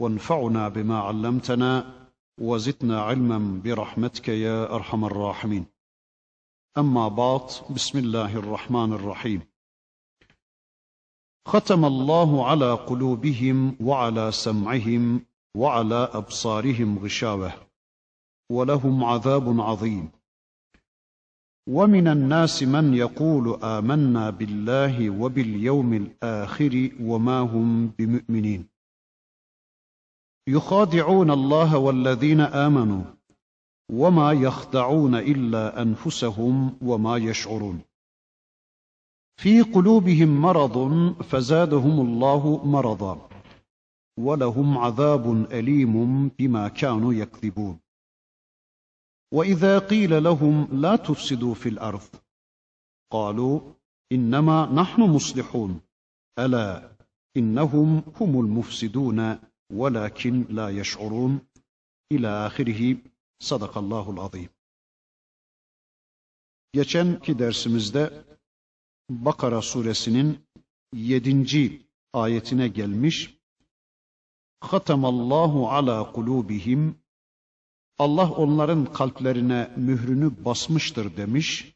وانفعنا بما علمتنا وزدنا علما برحمتك يا أرحم الراحمين. أما بعد بسم الله الرحمن الرحيم. ختم الله على قلوبهم وعلى سمعهم وعلى أبصارهم غشاوة ولهم عذاب عظيم. ومن الناس من يقول آمنا بالله وباليوم الآخر وما هم بمؤمنين. يخادعون الله والذين آمنوا وما يخدعون إلا أنفسهم وما يشعرون. في قلوبهم مرض فزادهم الله مرضا ولهم عذاب أليم بما كانوا يكذبون. وإذا قيل لهم لا تفسدوا في الأرض قالوا إنما نحن مصلحون ألا إنهم هم المفسدون. ولكن لا يشعرون إلى آخره Sadakallahul azim. Geçenki dersimizde Bakara suresinin 7. ayetine gelmiş. Hatamallahu ala kulubihim Allah onların kalplerine mührünü basmıştır demiş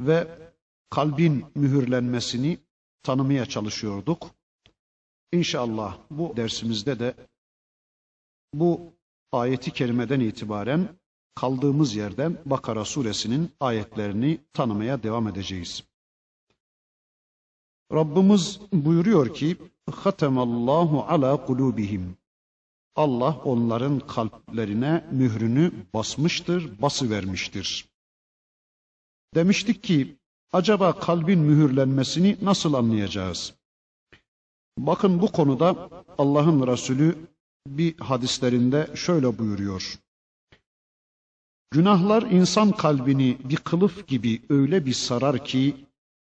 ve kalbin mühürlenmesini tanımaya çalışıyorduk. İnşallah bu dersimizde de bu ayeti kerimeden itibaren kaldığımız yerden Bakara suresinin ayetlerini tanımaya devam edeceğiz. Rabbimiz buyuruyor ki Hatemallahu ala kulubihim Allah onların kalplerine mührünü basmıştır, bası vermiştir. Demiştik ki acaba kalbin mühürlenmesini nasıl anlayacağız? Bakın bu konuda Allah'ın Resulü bir hadislerinde şöyle buyuruyor. Günahlar insan kalbini bir kılıf gibi öyle bir sarar ki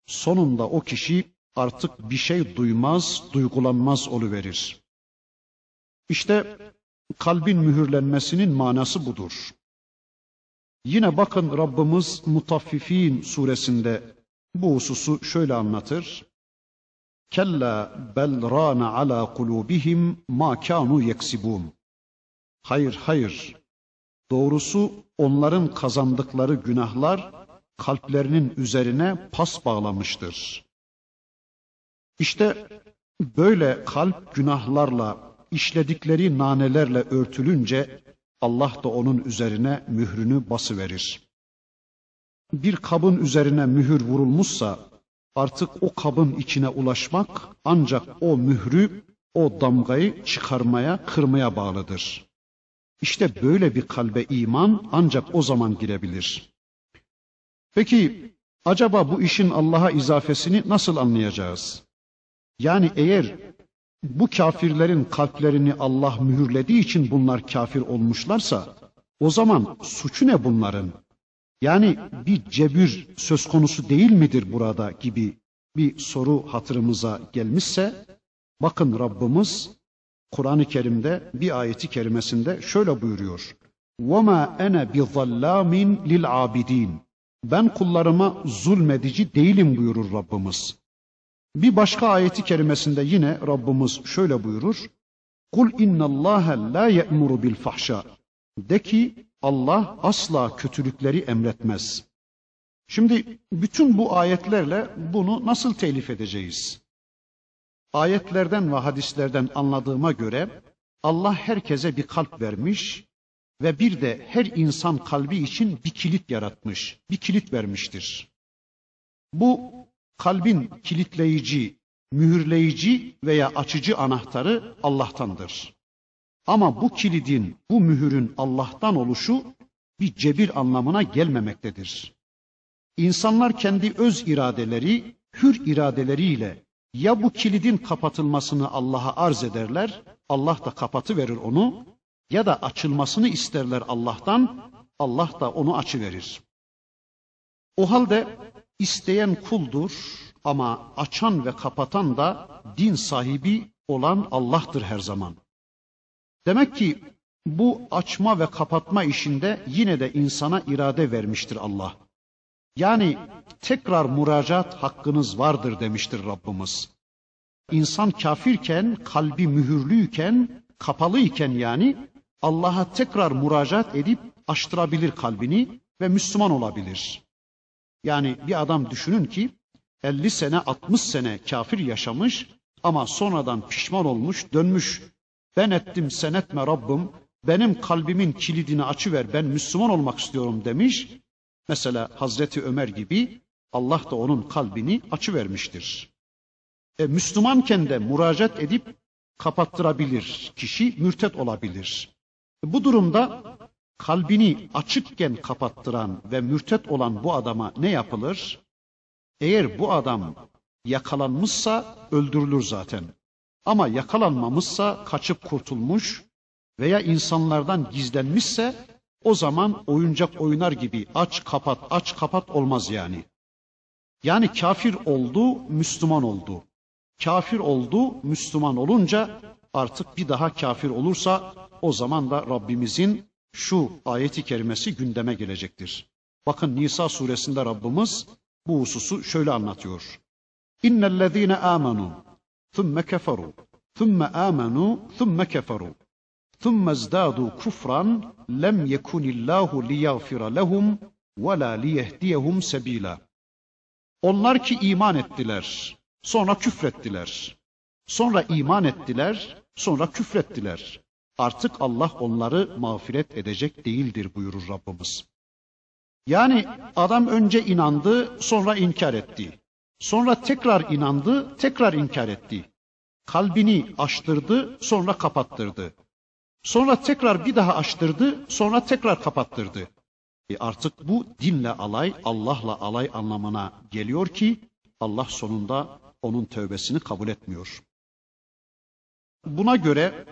sonunda o kişi artık bir şey duymaz, duygulanmaz oluverir. İşte kalbin mühürlenmesinin manası budur. Yine bakın Rabbimiz Mutaffifin suresinde bu hususu şöyle anlatır. Kella bel rana ala kulubihim ma kanu yeksibun. Hayır hayır. Doğrusu onların kazandıkları günahlar kalplerinin üzerine pas bağlamıştır. İşte böyle kalp günahlarla işledikleri nanelerle örtülünce Allah da onun üzerine mührünü basıverir. Bir kabın üzerine mühür vurulmuşsa Artık o kabın içine ulaşmak ancak o mührü, o damgayı çıkarmaya, kırmaya bağlıdır. İşte böyle bir kalbe iman ancak o zaman girebilir. Peki acaba bu işin Allah'a izafesini nasıl anlayacağız? Yani eğer bu kafirlerin kalplerini Allah mühürlediği için bunlar kafir olmuşlarsa o zaman suçu ne bunların? Yani bir cebir söz konusu değil midir burada gibi bir soru hatırımıza gelmişse bakın Rabbimiz Kur'an-ı Kerim'de bir ayeti kerimesinde şöyle buyuruyor. وَمَا اَنَا بِظَلَّامٍ لِلْعَابِد۪ينَ Ben kullarıma zulmedici değilim buyurur Rabbimiz. Bir başka ayeti kerimesinde yine Rabbimiz şöyle buyurur. Kul innallaha la ye'muru bil fahşa. De ki Allah asla kötülükleri emretmez. Şimdi bütün bu ayetlerle bunu nasıl telif edeceğiz? Ayetlerden ve hadislerden anladığıma göre Allah herkese bir kalp vermiş ve bir de her insan kalbi için bir kilit yaratmış, bir kilit vermiştir. Bu kalbin kilitleyici, mühürleyici veya açıcı anahtarı Allah'tandır. Ama bu kilidin, bu mühürün Allah'tan oluşu bir cebir anlamına gelmemektedir. İnsanlar kendi öz iradeleri, hür iradeleriyle ya bu kilidin kapatılmasını Allah'a arz ederler Allah da kapatı verir onu ya da açılmasını isterler Allah'tan Allah da onu açıverir. O halde isteyen kuldur ama açan ve kapatan da din sahibi olan Allah'tır her zaman. Demek ki bu açma ve kapatma işinde yine de insana irade vermiştir Allah. Yani tekrar müracaat hakkınız vardır demiştir Rabbimiz. İnsan kafirken, kalbi mühürlüyken, kapalıyken yani Allah'a tekrar müracaat edip açtırabilir kalbini ve Müslüman olabilir. Yani bir adam düşünün ki 50 sene 60 sene kafir yaşamış ama sonradan pişman olmuş dönmüş. Ben ettim sen etme Rabbim benim kalbimin kilidini açıver ben Müslüman olmak istiyorum demiş. Mesela Hazreti Ömer gibi Allah da onun kalbini açıvermiştir. E, Müslümanken de müracaat edip kapattırabilir. Kişi mürtet olabilir. E, bu durumda kalbini açıkken kapattıran ve mürtet olan bu adama ne yapılır? Eğer bu adam yakalanmışsa öldürülür zaten. Ama yakalanmamışsa kaçıp kurtulmuş veya insanlardan gizlenmişse o zaman oyuncak oynar gibi aç kapat aç kapat olmaz yani. Yani kafir oldu, Müslüman oldu. Kafir oldu, Müslüman olunca artık bir daha kafir olursa o zaman da Rabbimizin şu ayeti kerimesi gündeme gelecektir. Bakın Nisa suresinde Rabbimiz bu hususu şöyle anlatıyor. İnnellezîne âmenû thumme keferû thumme âmenû thumme keferû ثُمَّ ازْدَادُوا كُفْرًا لَمْ يَكُنِ اللّٰهُ لِيَغْفِرَ لَهُمْ وَلَا لِيَهْدِيَهُمْ سَب۪يلًا Onlar ki iman ettiler, sonra küfrettiler. Sonra iman ettiler, sonra küfrettiler. Artık Allah onları mağfiret edecek değildir buyurur Rabbimiz. Yani adam önce inandı, sonra inkar etti. Sonra tekrar inandı, tekrar inkar etti. Kalbini açtırdı, sonra kapattırdı. Sonra tekrar bir daha açtırdı, sonra tekrar kapattırdı. E artık bu dinle alay, Allah'la alay anlamına geliyor ki Allah sonunda onun tövbesini kabul etmiyor. Buna göre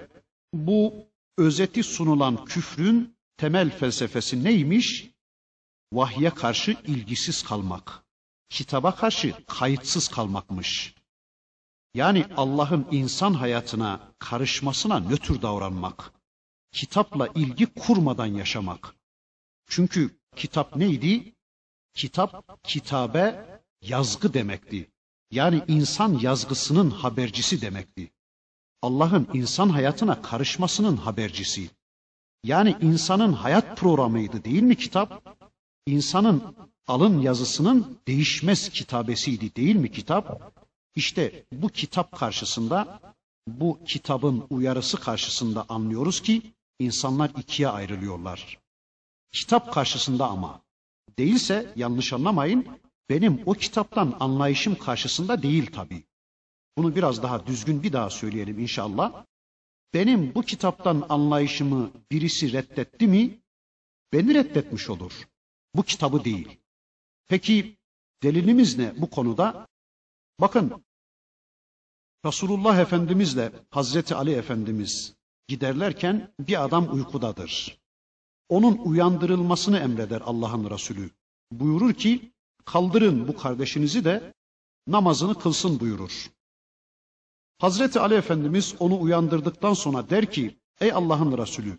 bu özeti sunulan küfrün temel felsefesi neymiş? Vahye karşı ilgisiz kalmak, kitaba karşı kayıtsız kalmakmış. Yani Allah'ın insan hayatına karışmasına nötr davranmak kitapla ilgi kurmadan yaşamak. Çünkü kitap neydi? Kitap kitabe yazgı demekti. Yani insan yazgısının habercisi demekti. Allah'ın insan hayatına karışmasının habercisi. Yani insanın hayat programıydı değil mi kitap? İnsanın alın yazısının değişmez kitabesiydi değil mi kitap? İşte bu kitap karşısında, bu kitabın uyarısı karşısında anlıyoruz ki insanlar ikiye ayrılıyorlar. Kitap karşısında ama. Değilse yanlış anlamayın, benim o kitaptan anlayışım karşısında değil tabii. Bunu biraz daha düzgün bir daha söyleyelim inşallah. Benim bu kitaptan anlayışımı birisi reddetti mi, beni reddetmiş olur. Bu kitabı değil. Peki delilimiz ne bu konuda? Bakın Resulullah Efendimizle Hazreti Ali Efendimiz giderlerken bir adam uykudadır. Onun uyandırılmasını emreder Allah'ın Resulü. Buyurur ki kaldırın bu kardeşinizi de namazını kılsın buyurur. Hazreti Ali Efendimiz onu uyandırdıktan sonra der ki ey Allah'ın Resulü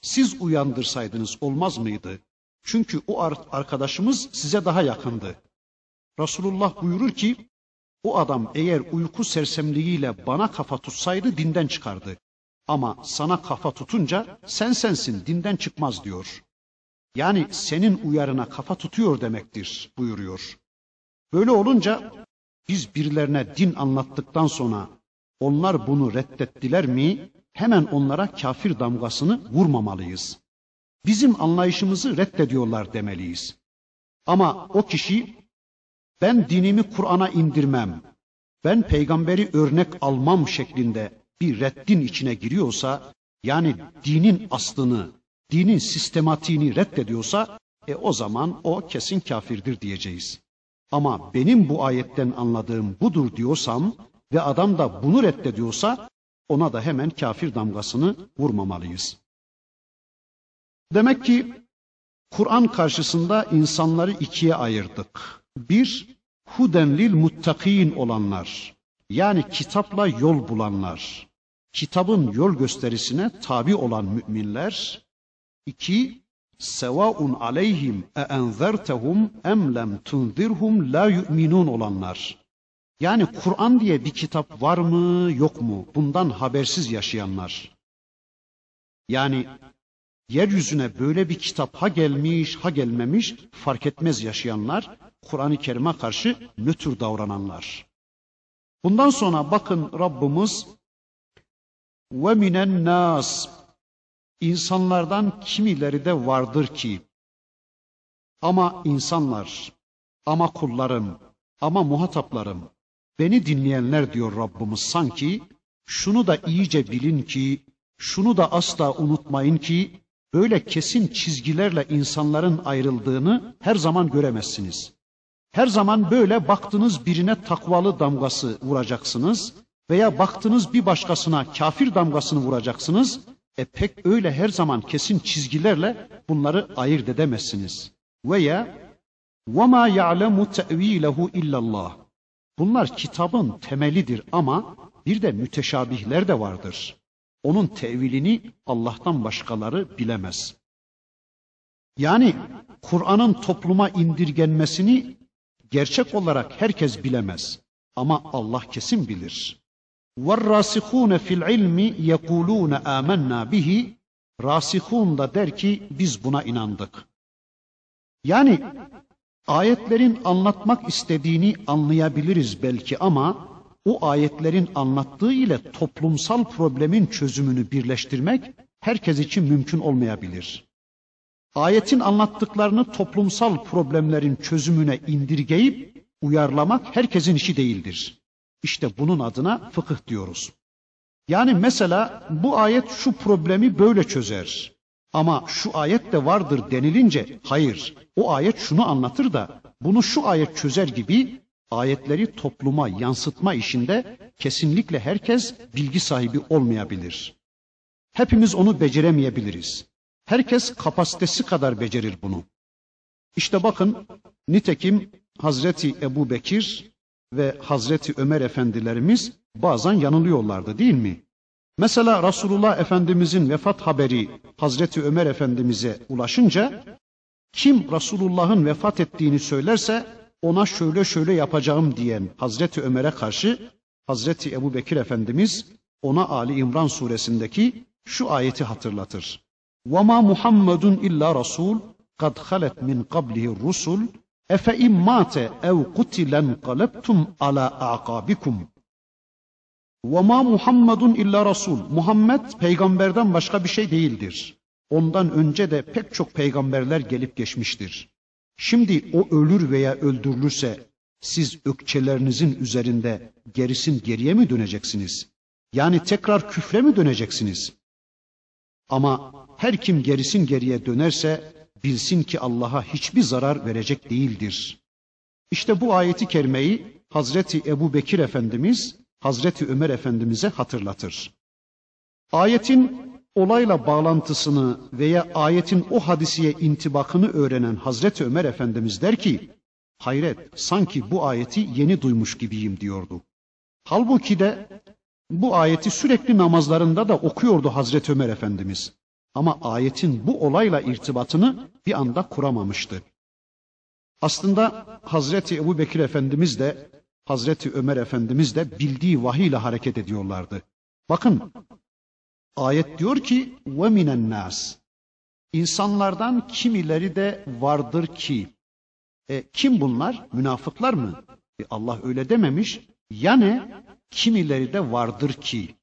siz uyandırsaydınız olmaz mıydı? Çünkü o arkadaşımız size daha yakındı. Resulullah buyurur ki o adam eğer uyku sersemliğiyle bana kafa tutsaydı dinden çıkardı. Ama sana kafa tutunca sen sensin dinden çıkmaz diyor. Yani senin uyarına kafa tutuyor demektir buyuruyor. Böyle olunca biz birilerine din anlattıktan sonra onlar bunu reddettiler mi hemen onlara kafir damgasını vurmamalıyız. Bizim anlayışımızı reddediyorlar demeliyiz. Ama o kişi ben dinimi Kur'an'a indirmem, ben peygamberi örnek almam şeklinde bir reddin içine giriyorsa, yani dinin aslını, dinin sistematiğini reddediyorsa, e o zaman o kesin kafirdir diyeceğiz. Ama benim bu ayetten anladığım budur diyorsam ve adam da bunu reddediyorsa, ona da hemen kafir damgasını vurmamalıyız. Demek ki Kur'an karşısında insanları ikiye ayırdık. Bir, hudenlil muttakin olanlar. Yani kitapla yol bulanlar. Kitabın yol gösterisine tabi olan müminler. İki, sevaun aleyhim e enzertehum em lem tunzirhum la yu'minun olanlar. Yani Kur'an diye bir kitap var mı yok mu bundan habersiz yaşayanlar. Yani yeryüzüne böyle bir kitap ha gelmiş ha gelmemiş fark etmez yaşayanlar, Kur'an-ı Kerim'e karşı nötr davrananlar. Bundan sonra bakın Rabbimiz ve minen nas insanlardan kimileri de vardır ki ama insanlar ama kullarım ama muhataplarım beni dinleyenler diyor Rabbimiz sanki şunu da iyice bilin ki şunu da asla unutmayın ki böyle kesin çizgilerle insanların ayrıldığını her zaman göremezsiniz. Her zaman böyle baktınız birine takvalı damgası vuracaksınız veya baktınız bir başkasına kafir damgasını vuracaksınız. E pek öyle her zaman kesin çizgilerle bunları ayırt edemezsiniz. Veya وَمَا يَعْلَمُ تَأْو۪يلَهُ اِلَّا اللّٰهِ Bunlar kitabın temelidir ama bir de müteşabihler de vardır. Onun tevilini Allah'tan başkaları bilemez. Yani Kur'an'ın topluma indirgenmesini gerçek olarak herkes bilemez ama Allah kesin bilir. وَالرَّاسِخُونَ fil ilmi يَقُولُونَ آمَنَّا bihi Rasihun da der ki biz buna inandık. Yani ayetlerin anlatmak istediğini anlayabiliriz belki ama o ayetlerin anlattığı ile toplumsal problemin çözümünü birleştirmek herkes için mümkün olmayabilir. Ayetin anlattıklarını toplumsal problemlerin çözümüne indirgeyip uyarlamak herkesin işi değildir. İşte bunun adına fıkıh diyoruz. Yani mesela bu ayet şu problemi böyle çözer. Ama şu ayet de vardır denilince hayır o ayet şunu anlatır da bunu şu ayet çözer gibi ayetleri topluma yansıtma işinde kesinlikle herkes bilgi sahibi olmayabilir. Hepimiz onu beceremeyebiliriz. Herkes kapasitesi kadar becerir bunu. İşte bakın nitekim Hazreti Ebu Bekir ve Hazreti Ömer efendilerimiz bazen yanılıyorlardı değil mi? Mesela Resulullah Efendimizin vefat haberi Hazreti Ömer Efendimiz'e ulaşınca kim Resulullah'ın vefat ettiğini söylerse ona şöyle şöyle yapacağım diyen Hazreti Ömer'e karşı Hazreti Ebu Bekir Efendimiz ona Ali İmran suresindeki şu ayeti hatırlatır. وَمَا مُحَمَّدٌ اِلَّا رَسُولٌ قَدْ خَلَتْ مِنْ قَبْلِهِ الرُّسُلُ اَفَاِمْ مَاتَ اَوْ قُتِلًا قَلَبْتُمْ عَلَى اَعْقَابِكُمْ وَمَا مُحَمَّدٌ اِلَّا رَسُولٌ Muhammed peygamberden başka bir şey değildir. Ondan önce de pek çok peygamberler gelip geçmiştir. Şimdi o ölür veya öldürülürse siz ökçelerinizin üzerinde gerisin geriye mi döneceksiniz? Yani tekrar küfre mi döneceksiniz? Ama her kim gerisin geriye dönerse bilsin ki Allah'a hiçbir zarar verecek değildir. İşte bu ayeti kerimeyi Hazreti Ebu Bekir Efendimiz Hazreti Ömer Efendimiz'e hatırlatır. Ayetin olayla bağlantısını veya ayetin o hadisiye intibakını öğrenen Hazreti Ömer Efendimiz der ki, hayret sanki bu ayeti yeni duymuş gibiyim diyordu. Halbuki de bu ayeti sürekli namazlarında da okuyordu Hazreti Ömer Efendimiz. Ama ayetin bu olayla irtibatını bir anda kuramamıştı. Aslında Hazreti Ebu Bekir Efendimiz de Hazreti Ömer Efendimiz de bildiği vahiy ile hareket ediyorlardı. Bakın Ayet diyor ki ve minen nas. İnsanlardan kimileri de vardır ki. E, kim bunlar? Münafıklar mı? E, Allah öyle dememiş. Yani kimileri de vardır ki.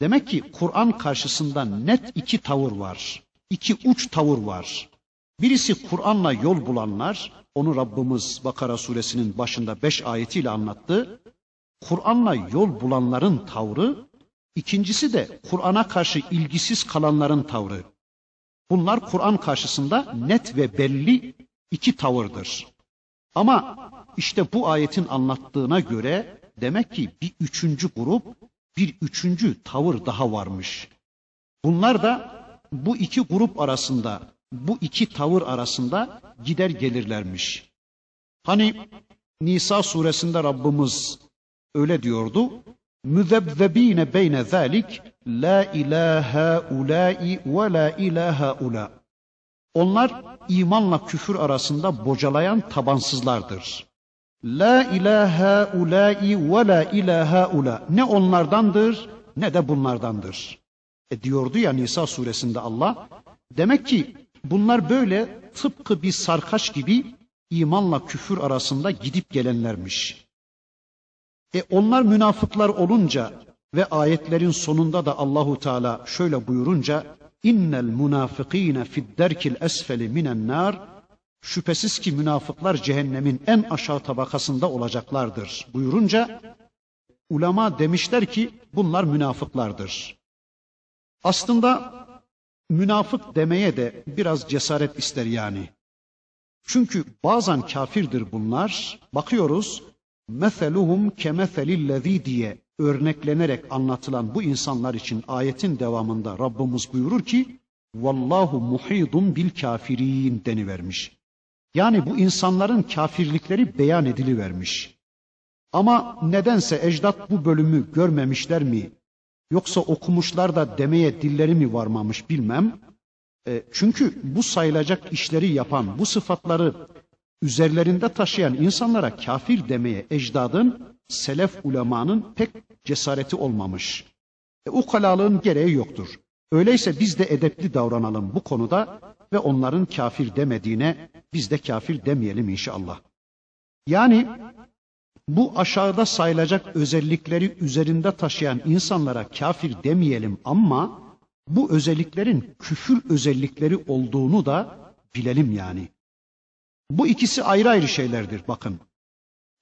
Demek ki Kur'an karşısında net iki tavır var. İki uç tavır var. Birisi Kur'an'la yol bulanlar, onu Rabbimiz Bakara suresinin başında beş ayetiyle anlattı. Kur'an'la yol bulanların tavrı İkincisi de Kur'an'a karşı ilgisiz kalanların tavrı. Bunlar Kur'an karşısında net ve belli iki tavırdır. Ama işte bu ayetin anlattığına göre demek ki bir üçüncü grup bir üçüncü tavır daha varmış. Bunlar da bu iki grup arasında, bu iki tavır arasında gider gelirlermiş. Hani Nisa suresinde Rabbimiz öyle diyordu. Müzebbebine beyne zalik la ilaha ulai ve la ilaha ula. Onlar imanla küfür arasında bocalayan tabansızlardır. La ilaha ulai ve la ilaha ula. Ne onlardandır ne de bunlardandır. E diyordu ya Nisa suresinde Allah. Demek ki bunlar böyle tıpkı bir sarkaç gibi imanla küfür arasında gidip gelenlermiş. E onlar münafıklar olunca ve ayetlerin sonunda da Allahu Teala şöyle buyurunca innel munafikine fid derkil esfeli minen nar şüphesiz ki münafıklar cehennemin en aşağı tabakasında olacaklardır buyurunca ulema demişler ki bunlar münafıklardır. Aslında münafık demeye de biraz cesaret ister yani. Çünkü bazen kafirdir bunlar. Bakıyoruz meseluhum kemeselillezî diye örneklenerek anlatılan bu insanlar için ayetin devamında Rabbimiz buyurur ki vallahu muhidun bil kafirin denivermiş. Yani bu insanların kafirlikleri beyan edilivermiş. Ama nedense ecdat bu bölümü görmemişler mi? Yoksa okumuşlar da demeye dilleri mi varmamış bilmem. E, çünkü bu sayılacak işleri yapan, bu sıfatları üzerlerinde taşıyan insanlara kafir demeye ecdadın, selef ulemanın pek cesareti olmamış. E, ukalalığın gereği yoktur. Öyleyse biz de edepli davranalım bu konuda ve onların kafir demediğine biz de kafir demeyelim inşallah. Yani bu aşağıda sayılacak özellikleri üzerinde taşıyan insanlara kafir demeyelim ama bu özelliklerin küfür özellikleri olduğunu da bilelim yani. Bu ikisi ayrı ayrı şeylerdir bakın.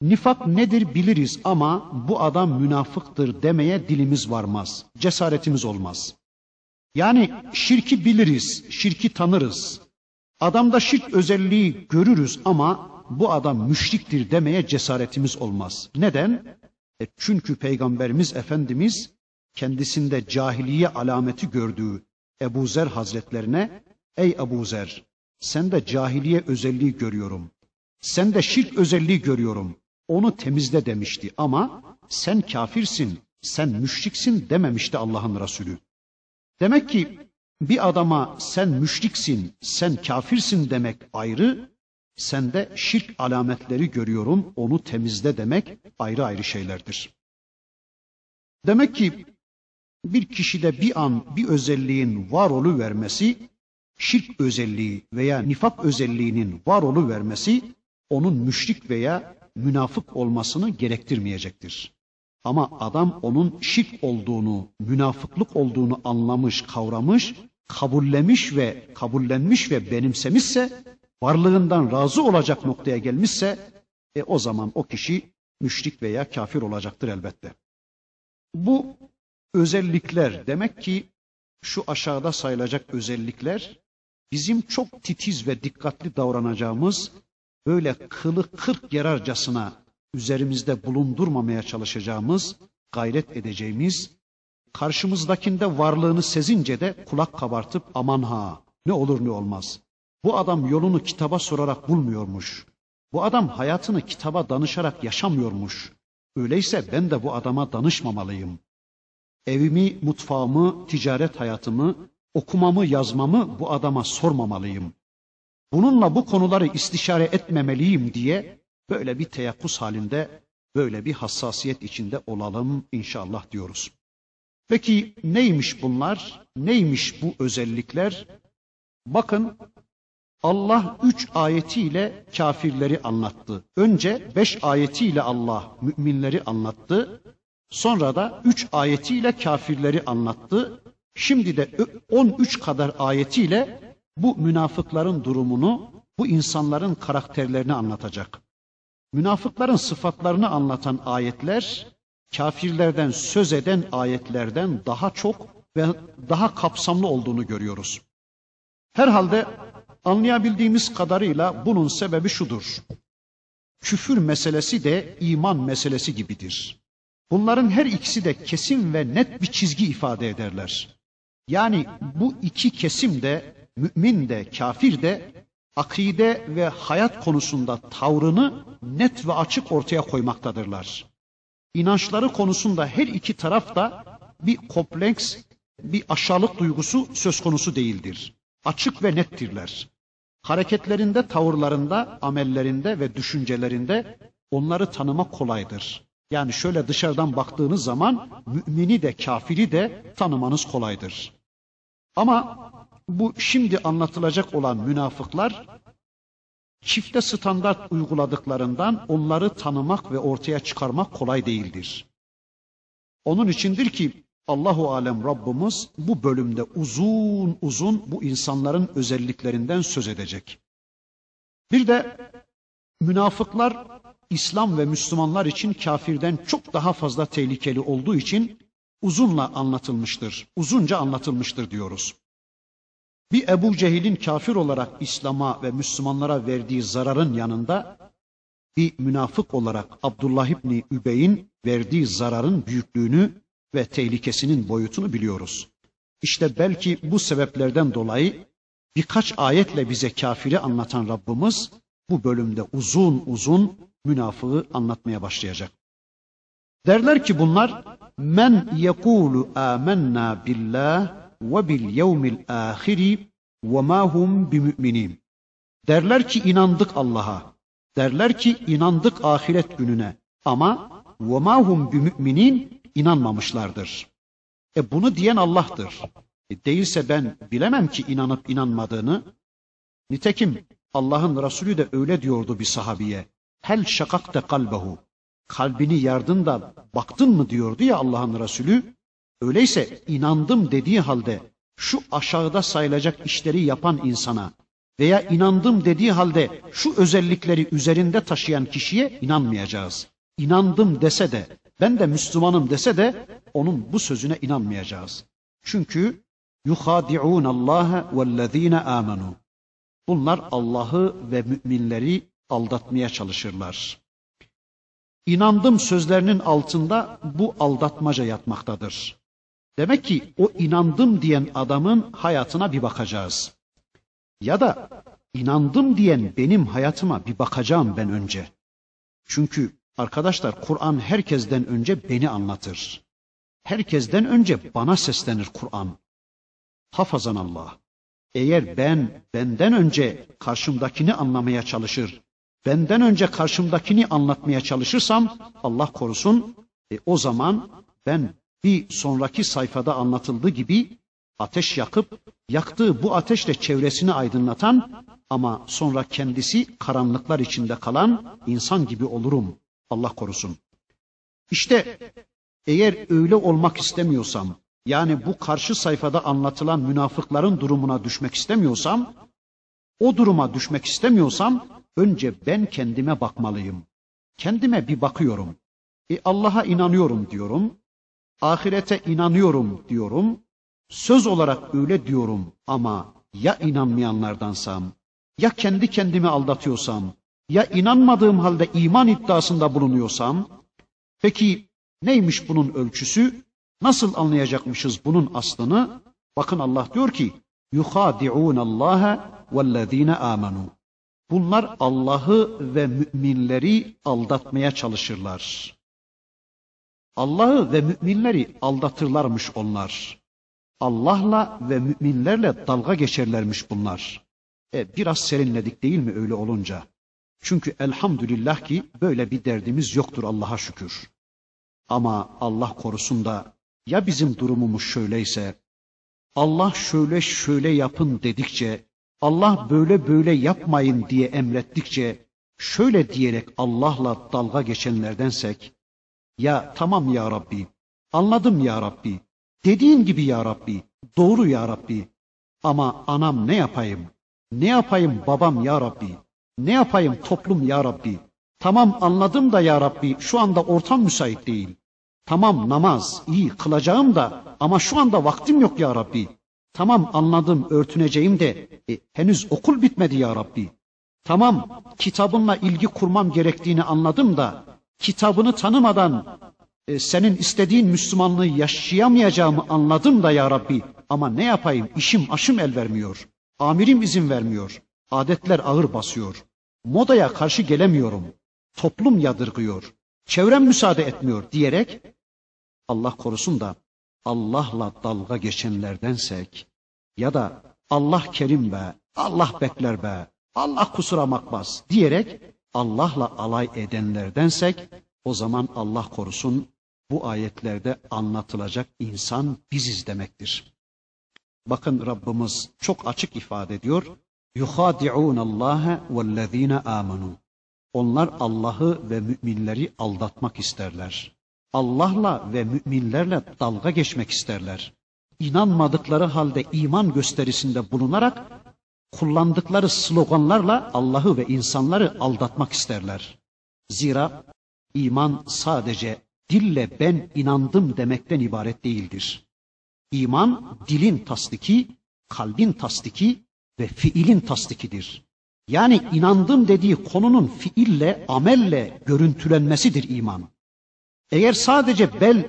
Nifak nedir biliriz ama bu adam münafıktır demeye dilimiz varmaz. Cesaretimiz olmaz. Yani şirki biliriz, şirki tanırız. Adamda şirk özelliği görürüz ama bu adam müşriktir demeye cesaretimiz olmaz. Neden? E çünkü Peygamberimiz Efendimiz kendisinde cahiliye alameti gördüğü Ebu Zer Hazretlerine Ey Ebu Zer sende cahiliye özelliği görüyorum. Sende şirk özelliği görüyorum. Onu temizle demişti ama sen kafirsin, sen müşriksin dememişti Allah'ın Resulü. Demek ki bir adama sen müşriksin, sen kafirsin demek ayrı, sende şirk alametleri görüyorum, onu temizle demek ayrı ayrı şeylerdir. Demek ki bir kişide bir an bir özelliğin var vermesi, şirk özelliği veya nifak özelliğinin var vermesi, onun müşrik veya münafık olmasını gerektirmeyecektir. Ama adam onun şirk olduğunu, münafıklık olduğunu anlamış, kavramış, kabullemiş ve kabullenmiş ve benimsemişse, varlığından razı olacak noktaya gelmişse, e o zaman o kişi müşrik veya kafir olacaktır elbette. Bu özellikler demek ki şu aşağıda sayılacak özellikler bizim çok titiz ve dikkatli davranacağımız böyle kılı kırk yararcasına üzerimizde bulundurmamaya çalışacağımız, gayret edeceğimiz, karşımızdakinde varlığını sezince de kulak kabartıp aman ha ne olur ne olmaz. Bu adam yolunu kitaba sorarak bulmuyormuş. Bu adam hayatını kitaba danışarak yaşamıyormuş. Öyleyse ben de bu adama danışmamalıyım. Evimi, mutfağımı, ticaret hayatımı, okumamı, yazmamı bu adama sormamalıyım. Bununla bu konuları istişare etmemeliyim diye böyle bir teyakkuz halinde, böyle bir hassasiyet içinde olalım inşallah diyoruz. Peki neymiş bunlar? Neymiş bu özellikler? Bakın Allah üç ayetiyle kafirleri anlattı. Önce beş ayetiyle Allah müminleri anlattı. Sonra da üç ayetiyle kafirleri anlattı. Şimdi de on üç kadar ayetiyle bu münafıkların durumunu, bu insanların karakterlerini anlatacak. Münafıkların sıfatlarını anlatan ayetler, kafirlerden söz eden ayetlerden daha çok ve daha kapsamlı olduğunu görüyoruz. Herhalde anlayabildiğimiz kadarıyla bunun sebebi şudur. Küfür meselesi de iman meselesi gibidir. Bunların her ikisi de kesin ve net bir çizgi ifade ederler. Yani bu iki kesim de mümin de kafir de akide ve hayat konusunda tavrını net ve açık ortaya koymaktadırlar. İnançları konusunda her iki taraf da bir kompleks, bir aşağılık duygusu söz konusu değildir. Açık ve nettirler. Hareketlerinde, tavırlarında, amellerinde ve düşüncelerinde onları tanımak kolaydır. Yani şöyle dışarıdan baktığınız zaman mümini de kafiri de tanımanız kolaydır. Ama bu şimdi anlatılacak olan münafıklar çifte standart uyguladıklarından onları tanımak ve ortaya çıkarmak kolay değildir. Onun içindir ki Allahu alem Rabbimiz bu bölümde uzun uzun bu insanların özelliklerinden söz edecek. Bir de münafıklar İslam ve Müslümanlar için kafirden çok daha fazla tehlikeli olduğu için uzunla anlatılmıştır. Uzunca anlatılmıştır diyoruz. Bir Ebu Cehil'in kafir olarak İslam'a ve Müslümanlara verdiği zararın yanında bir münafık olarak Abdullah İbni Übey'in verdiği zararın büyüklüğünü ve tehlikesinin boyutunu biliyoruz. İşte belki bu sebeplerden dolayı birkaç ayetle bize kafiri anlatan Rabbimiz bu bölümde uzun uzun münafığı anlatmaya başlayacak. Derler ki bunlar men yekulu amennâ billah ve bil yevmil ahiri ve ma hum bimü'minin. Derler ki inandık Allah'a. Derler ki inandık ahiret gününe. Ama ve ma hum bimü'minin inanmamışlardır. E bunu diyen Allah'tır. E değilse ben bilemem ki inanıp inanmadığını. Nitekim Allah'ın Resulü de öyle diyordu bir sahabiye. Hel şakakte kalbehu. Kalbini yardın da baktın mı diyordu ya Allah'ın Resulü. Öyleyse inandım dediği halde şu aşağıda sayılacak işleri yapan insana veya inandım dediği halde şu özellikleri üzerinde taşıyan kişiye inanmayacağız. İnandım dese de ben de Müslümanım dese de onun bu sözüne inanmayacağız. Çünkü yuhadi'un Allah vellezine amenu. Bunlar Allah'ı ve müminleri aldatmaya çalışırlar. İnandım sözlerinin altında bu aldatmaca yatmaktadır. Demek ki o inandım diyen adamın hayatına bir bakacağız. Ya da inandım diyen benim hayatıma bir bakacağım ben önce. Çünkü arkadaşlar Kur'an herkesten önce beni anlatır. Herkesten önce bana seslenir Kur'an. Hafazan Allah. Eğer ben benden önce karşımdakini anlamaya çalışır, benden önce karşımdakini anlatmaya çalışırsam Allah korusun e, o zaman ben bir sonraki sayfada anlatıldığı gibi ateş yakıp yaktığı bu ateşle çevresini aydınlatan ama sonra kendisi karanlıklar içinde kalan insan gibi olurum. Allah korusun. İşte eğer öyle olmak istemiyorsam, yani bu karşı sayfada anlatılan münafıkların durumuna düşmek istemiyorsam, o duruma düşmek istemiyorsam önce ben kendime bakmalıyım. Kendime bir bakıyorum. E Allah'a inanıyorum diyorum ahirete inanıyorum diyorum. Söz olarak öyle diyorum ama ya inanmayanlardansam, ya kendi kendimi aldatıyorsam, ya inanmadığım halde iman iddiasında bulunuyorsam, peki neymiş bunun ölçüsü? Nasıl anlayacakmışız bunun aslını? Bakın Allah diyor ki, yuhadi'un Allah vellezine amenu. Bunlar Allah'ı ve müminleri aldatmaya çalışırlar. Allah'ı ve müminleri aldatırlarmış onlar. Allah'la ve müminlerle dalga geçerlermiş bunlar. E, biraz serinledik değil mi öyle olunca? Çünkü elhamdülillah ki böyle bir derdimiz yoktur Allah'a şükür. Ama Allah korusun da ya bizim durumumuz şöyleyse, Allah şöyle şöyle yapın dedikçe, Allah böyle böyle yapmayın diye emrettikçe, şöyle diyerek Allah'la dalga geçenlerdensek, ya tamam ya Rabbi, anladım ya Rabbi, dediğin gibi ya Rabbi, doğru ya Rabbi. Ama anam ne yapayım? Ne yapayım babam ya Rabbi? Ne yapayım toplum ya Rabbi? Tamam anladım da ya Rabbi şu anda ortam müsait değil. Tamam namaz iyi kılacağım da ama şu anda vaktim yok ya Rabbi. Tamam anladım örtüneceğim de e, henüz okul bitmedi ya Rabbi. Tamam kitabınla ilgi kurmam gerektiğini anladım da kitabını tanımadan e, senin istediğin Müslümanlığı yaşayamayacağımı anladım da ya Rabbi. Ama ne yapayım işim aşım el vermiyor. Amirim izin vermiyor. Adetler ağır basıyor. Modaya karşı gelemiyorum. Toplum yadırgıyor. Çevrem müsaade etmiyor diyerek Allah korusun da Allah'la dalga geçenlerdensek ya da Allah kerim be, Allah bekler be, Allah kusura bakmaz diyerek Allah'la alay edenlerdensek o zaman Allah korusun bu ayetlerde anlatılacak insan biziz demektir. Bakın Rabbimiz çok açık ifade ediyor. يُخَادِعُونَ اللّٰهَ وَالَّذ۪ينَ آمَنُوا Onlar Allah'ı ve müminleri aldatmak isterler. Allah'la ve müminlerle dalga geçmek isterler. İnanmadıkları halde iman gösterisinde bulunarak kullandıkları sloganlarla Allah'ı ve insanları aldatmak isterler. Zira iman sadece dille ben inandım demekten ibaret değildir. İman dilin tasdiki, kalbin tasdiki ve fiilin tasdikidir. Yani inandım dediği konunun fiille, amelle görüntülenmesidir iman. Eğer sadece bel,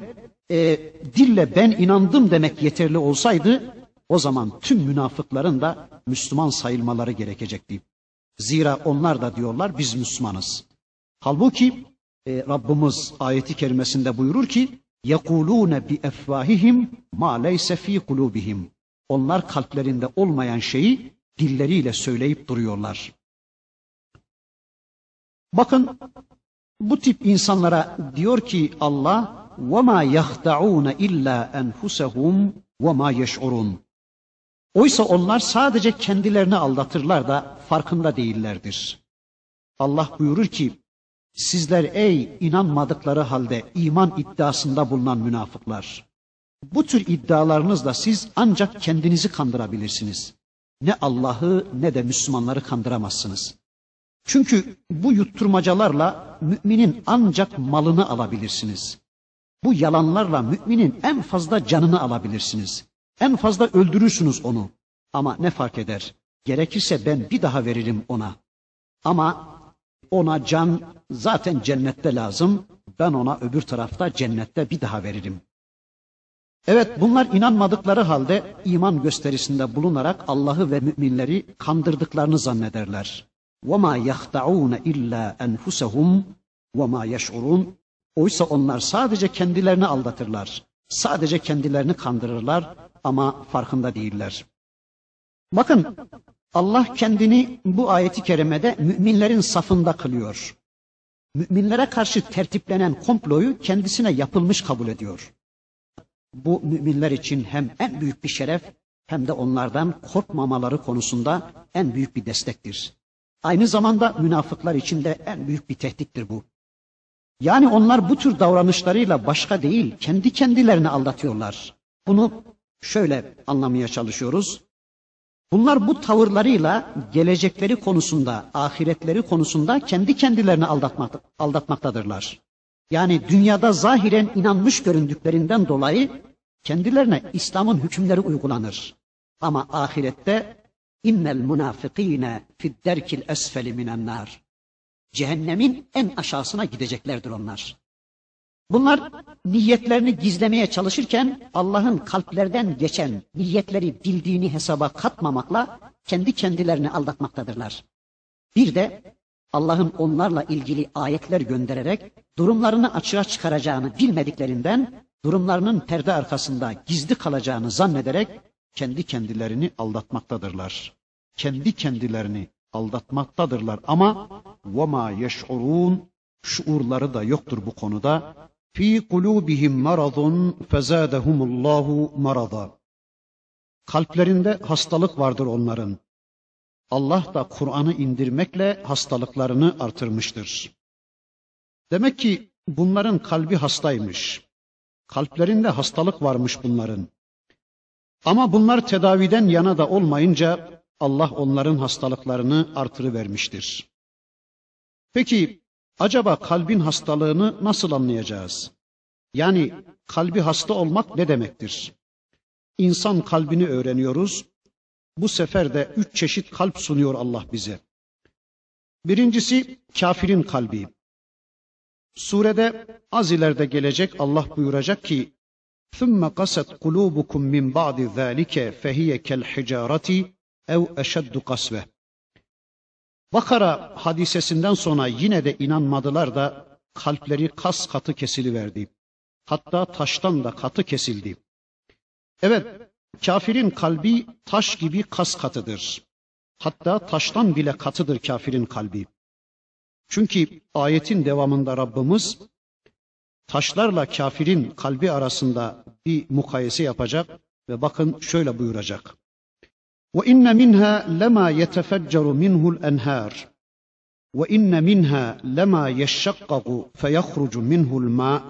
e, dille ben inandım demek yeterli olsaydı, o zaman tüm münafıkların da Müslüman sayılmaları gerekecekti. Zira onlar da diyorlar biz Müslümanız. Halbuki e, Rabbimiz ayeti kerimesinde buyurur ki yekulune bi efvahihim ma leyse fi kulubihim. Onlar kalplerinde olmayan şeyi dilleriyle söyleyip duruyorlar. Bakın bu tip insanlara diyor ki Allah وَمَا يَخْدَعُونَ اِلَّا اَنْفُسَهُمْ وَمَا يَشْعُرُونَ Oysa onlar sadece kendilerini aldatırlar da farkında değillerdir. Allah buyurur ki Sizler ey inanmadıkları halde iman iddiasında bulunan münafıklar. Bu tür iddialarınızla siz ancak kendinizi kandırabilirsiniz. Ne Allah'ı ne de Müslümanları kandıramazsınız. Çünkü bu yutturmacalarla müminin ancak malını alabilirsiniz. Bu yalanlarla müminin en fazla canını alabilirsiniz. En fazla öldürürsünüz onu. Ama ne fark eder? Gerekirse ben bir daha veririm ona. Ama ona can zaten cennette lazım. Ben ona öbür tarafta cennette bir daha veririm. Evet bunlar inanmadıkları halde iman gösterisinde bulunarak Allah'ı ve müminleri kandırdıklarını zannederler. وَمَا يَخْدَعُونَ اِلَّا اَنْفُسَهُمْ وَمَا يَشْعُرُونَ Oysa onlar sadece kendilerini aldatırlar. Sadece kendilerini kandırırlar ama farkında değiller. Bakın Allah kendini bu ayeti kerimede müminlerin safında kılıyor. Müminlere karşı tertiplenen komployu kendisine yapılmış kabul ediyor. Bu müminler için hem en büyük bir şeref hem de onlardan korkmamaları konusunda en büyük bir destektir. Aynı zamanda münafıklar için de en büyük bir tehdittir bu. Yani onlar bu tür davranışlarıyla başka değil, kendi kendilerini aldatıyorlar. Bunu şöyle anlamaya çalışıyoruz. Bunlar bu tavırlarıyla gelecekleri konusunda, ahiretleri konusunda kendi kendilerini aldatmak, aldatmaktadırlar. Yani dünyada zahiren inanmış göründüklerinden dolayı kendilerine İslam'ın hükümleri uygulanır. Ama ahirette innel münafıkîne fidderkil esfeli minen nar. Cehennemin en aşağısına gideceklerdir onlar. Bunlar niyetlerini gizlemeye çalışırken Allah'ın kalplerden geçen niyetleri bildiğini hesaba katmamakla kendi kendilerini aldatmaktadırlar. Bir de Allah'ın onlarla ilgili ayetler göndererek durumlarını açığa çıkaracağını bilmediklerinden durumlarının perde arkasında gizli kalacağını zannederek kendi kendilerini aldatmaktadırlar. Kendi kendilerini aldatmaktadırlar ama وَمَا يَشْعُرُونَ şuurları da yoktur bu konuda. Fi kulubihim maradun fezadehumullahu marada. Kalplerinde hastalık vardır onların. Allah da Kur'an'ı indirmekle hastalıklarını artırmıştır. Demek ki bunların kalbi hastaymış. Kalplerinde hastalık varmış bunların. Ama bunlar tedaviden yana da olmayınca Allah onların hastalıklarını artırıvermiştir. Peki Acaba kalbin hastalığını nasıl anlayacağız? Yani kalbi hasta olmak ne demektir? İnsan kalbini öğreniyoruz. Bu sefer de üç çeşit kalp sunuyor Allah bize. Birincisi kafirin kalbi. Surede az ileride gelecek Allah buyuracak ki ثُمَّ قَسَتْ قُلُوبُكُمْ مِنْ بَعْدِ ذَٰلِكَ فَهِيَ كَالْحِجَارَةِ ev eşeddu kasve. Bakara hadisesinden sonra yine de inanmadılar da kalpleri kas katı kesiliverdi. Hatta taştan da katı kesildi. Evet, kafirin kalbi taş gibi kas katıdır. Hatta taştan bile katıdır kafirin kalbi. Çünkü ayetin devamında Rabbimiz taşlarla kafirin kalbi arasında bir mukayese yapacak ve bakın şöyle buyuracak. وإن منها لما يتفجر منه الأنهار وإن منها لما يشقق فيخرج منه الماء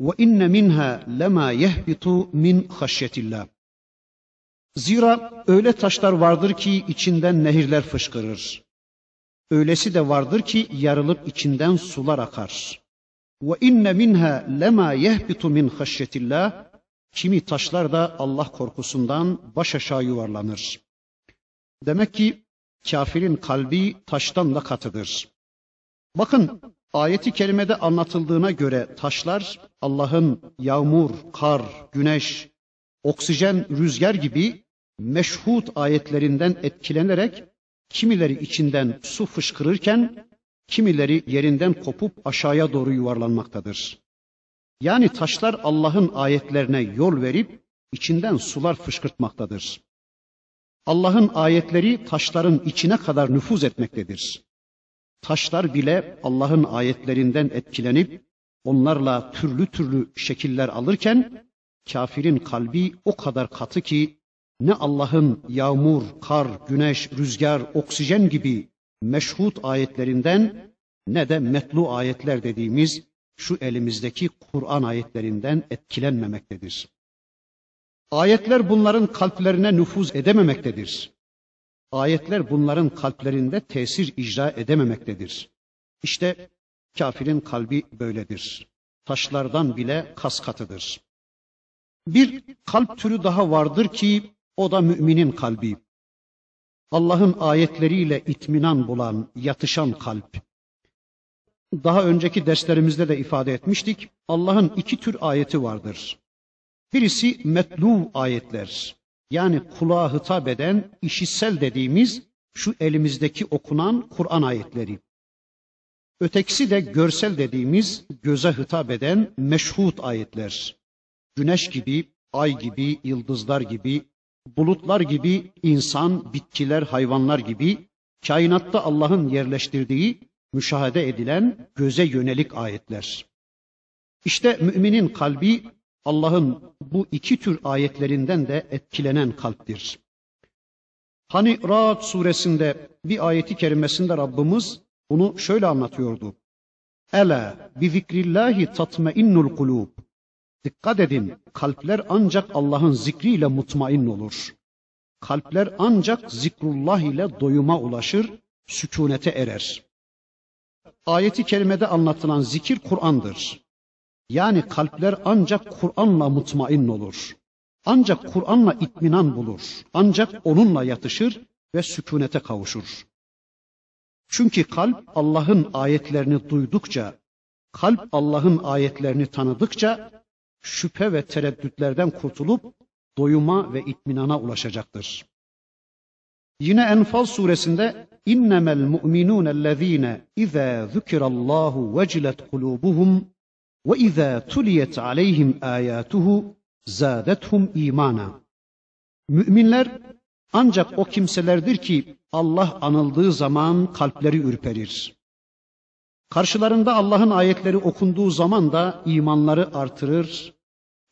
وإن منها لما يهبط من خشية الله Zira öyle taşlar vardır ki içinden nehirler fışkırır. Öylesi de vardır ki yarılıp içinden sular akar. Ve inne minha lema yehbitu min haşyetillah. Kimi taşlar da Allah korkusundan baş aşağı yuvarlanır. Demek ki kafirin kalbi taştan da katıdır. Bakın ayeti kerimede anlatıldığına göre taşlar Allah'ın yağmur, kar, güneş, oksijen, rüzgar gibi meşhut ayetlerinden etkilenerek kimileri içinden su fışkırırken kimileri yerinden kopup aşağıya doğru yuvarlanmaktadır. Yani taşlar Allah'ın ayetlerine yol verip içinden sular fışkırtmaktadır. Allah'ın ayetleri taşların içine kadar nüfuz etmektedir. Taşlar bile Allah'ın ayetlerinden etkilenip onlarla türlü türlü şekiller alırken kafirin kalbi o kadar katı ki ne Allah'ın yağmur, kar, güneş, rüzgar, oksijen gibi meşhut ayetlerinden ne de metlu ayetler dediğimiz şu elimizdeki Kur'an ayetlerinden etkilenmemektedir. Ayetler bunların kalplerine nüfuz edememektedir. Ayetler bunların kalplerinde tesir icra edememektedir. İşte kafirin kalbi böyledir. Taşlardan bile kas katıdır. Bir kalp türü daha vardır ki o da müminin kalbi. Allah'ın ayetleriyle itminan bulan, yatışan kalp. Daha önceki derslerimizde de ifade etmiştik. Allah'ın iki tür ayeti vardır. Birisi metlu ayetler. Yani kulağa hitap eden, işitsel dediğimiz şu elimizdeki okunan Kur'an ayetleri. Ötekisi de görsel dediğimiz göze hitap eden meşhut ayetler. Güneş gibi, ay gibi, yıldızlar gibi, bulutlar gibi insan, bitkiler, hayvanlar gibi kainatta Allah'ın yerleştirdiği müşahede edilen göze yönelik ayetler. İşte müminin kalbi Allah'ın bu iki tür ayetlerinden de etkilenen kalptir. Hani Ra'd suresinde bir ayeti kerimesinde Rabbimiz bunu şöyle anlatıyordu. Ela bi zikrillahi tatmainnul kulub. Dikkat edin, kalpler ancak Allah'ın zikriyle mutmain olur. Kalpler ancak zikrullah ile doyuma ulaşır, sükunete erer. Ayeti kerimede anlatılan zikir Kur'an'dır. Yani kalpler ancak Kur'an'la mutmain olur. Ancak Kur'an'la itminan bulur. Ancak onunla yatışır ve sükunete kavuşur. Çünkü kalp Allah'ın ayetlerini duydukça, kalp Allah'ın ayetlerini tanıdıkça şüphe ve tereddütlerden kurtulup doyuma ve itminana ulaşacaktır. Yine Enfal suresinde innemel mu'minûnellezîne izâ zükirallâhu vecilet kulûbuhum ve izâ tuliyet aleyhim âyâtuhu zâdethum imana. Müminler ancak o kimselerdir ki Allah anıldığı zaman kalpleri ürperir. Karşılarında Allah'ın ayetleri okunduğu zaman da imanları artırır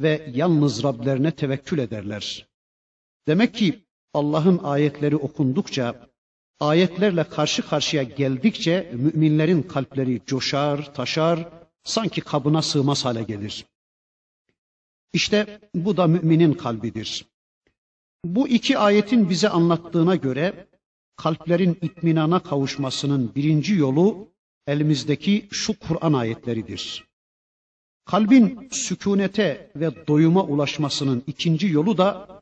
ve yalnız Rablerine tevekkül ederler. Demek ki Allah'ın ayetleri okundukça, ayetlerle karşı karşıya geldikçe müminlerin kalpleri coşar, taşar, sanki kabına sığmaz hale gelir. İşte bu da müminin kalbidir. Bu iki ayetin bize anlattığına göre kalplerin itminana kavuşmasının birinci yolu elimizdeki şu Kur'an ayetleridir. Kalbin sükunete ve doyuma ulaşmasının ikinci yolu da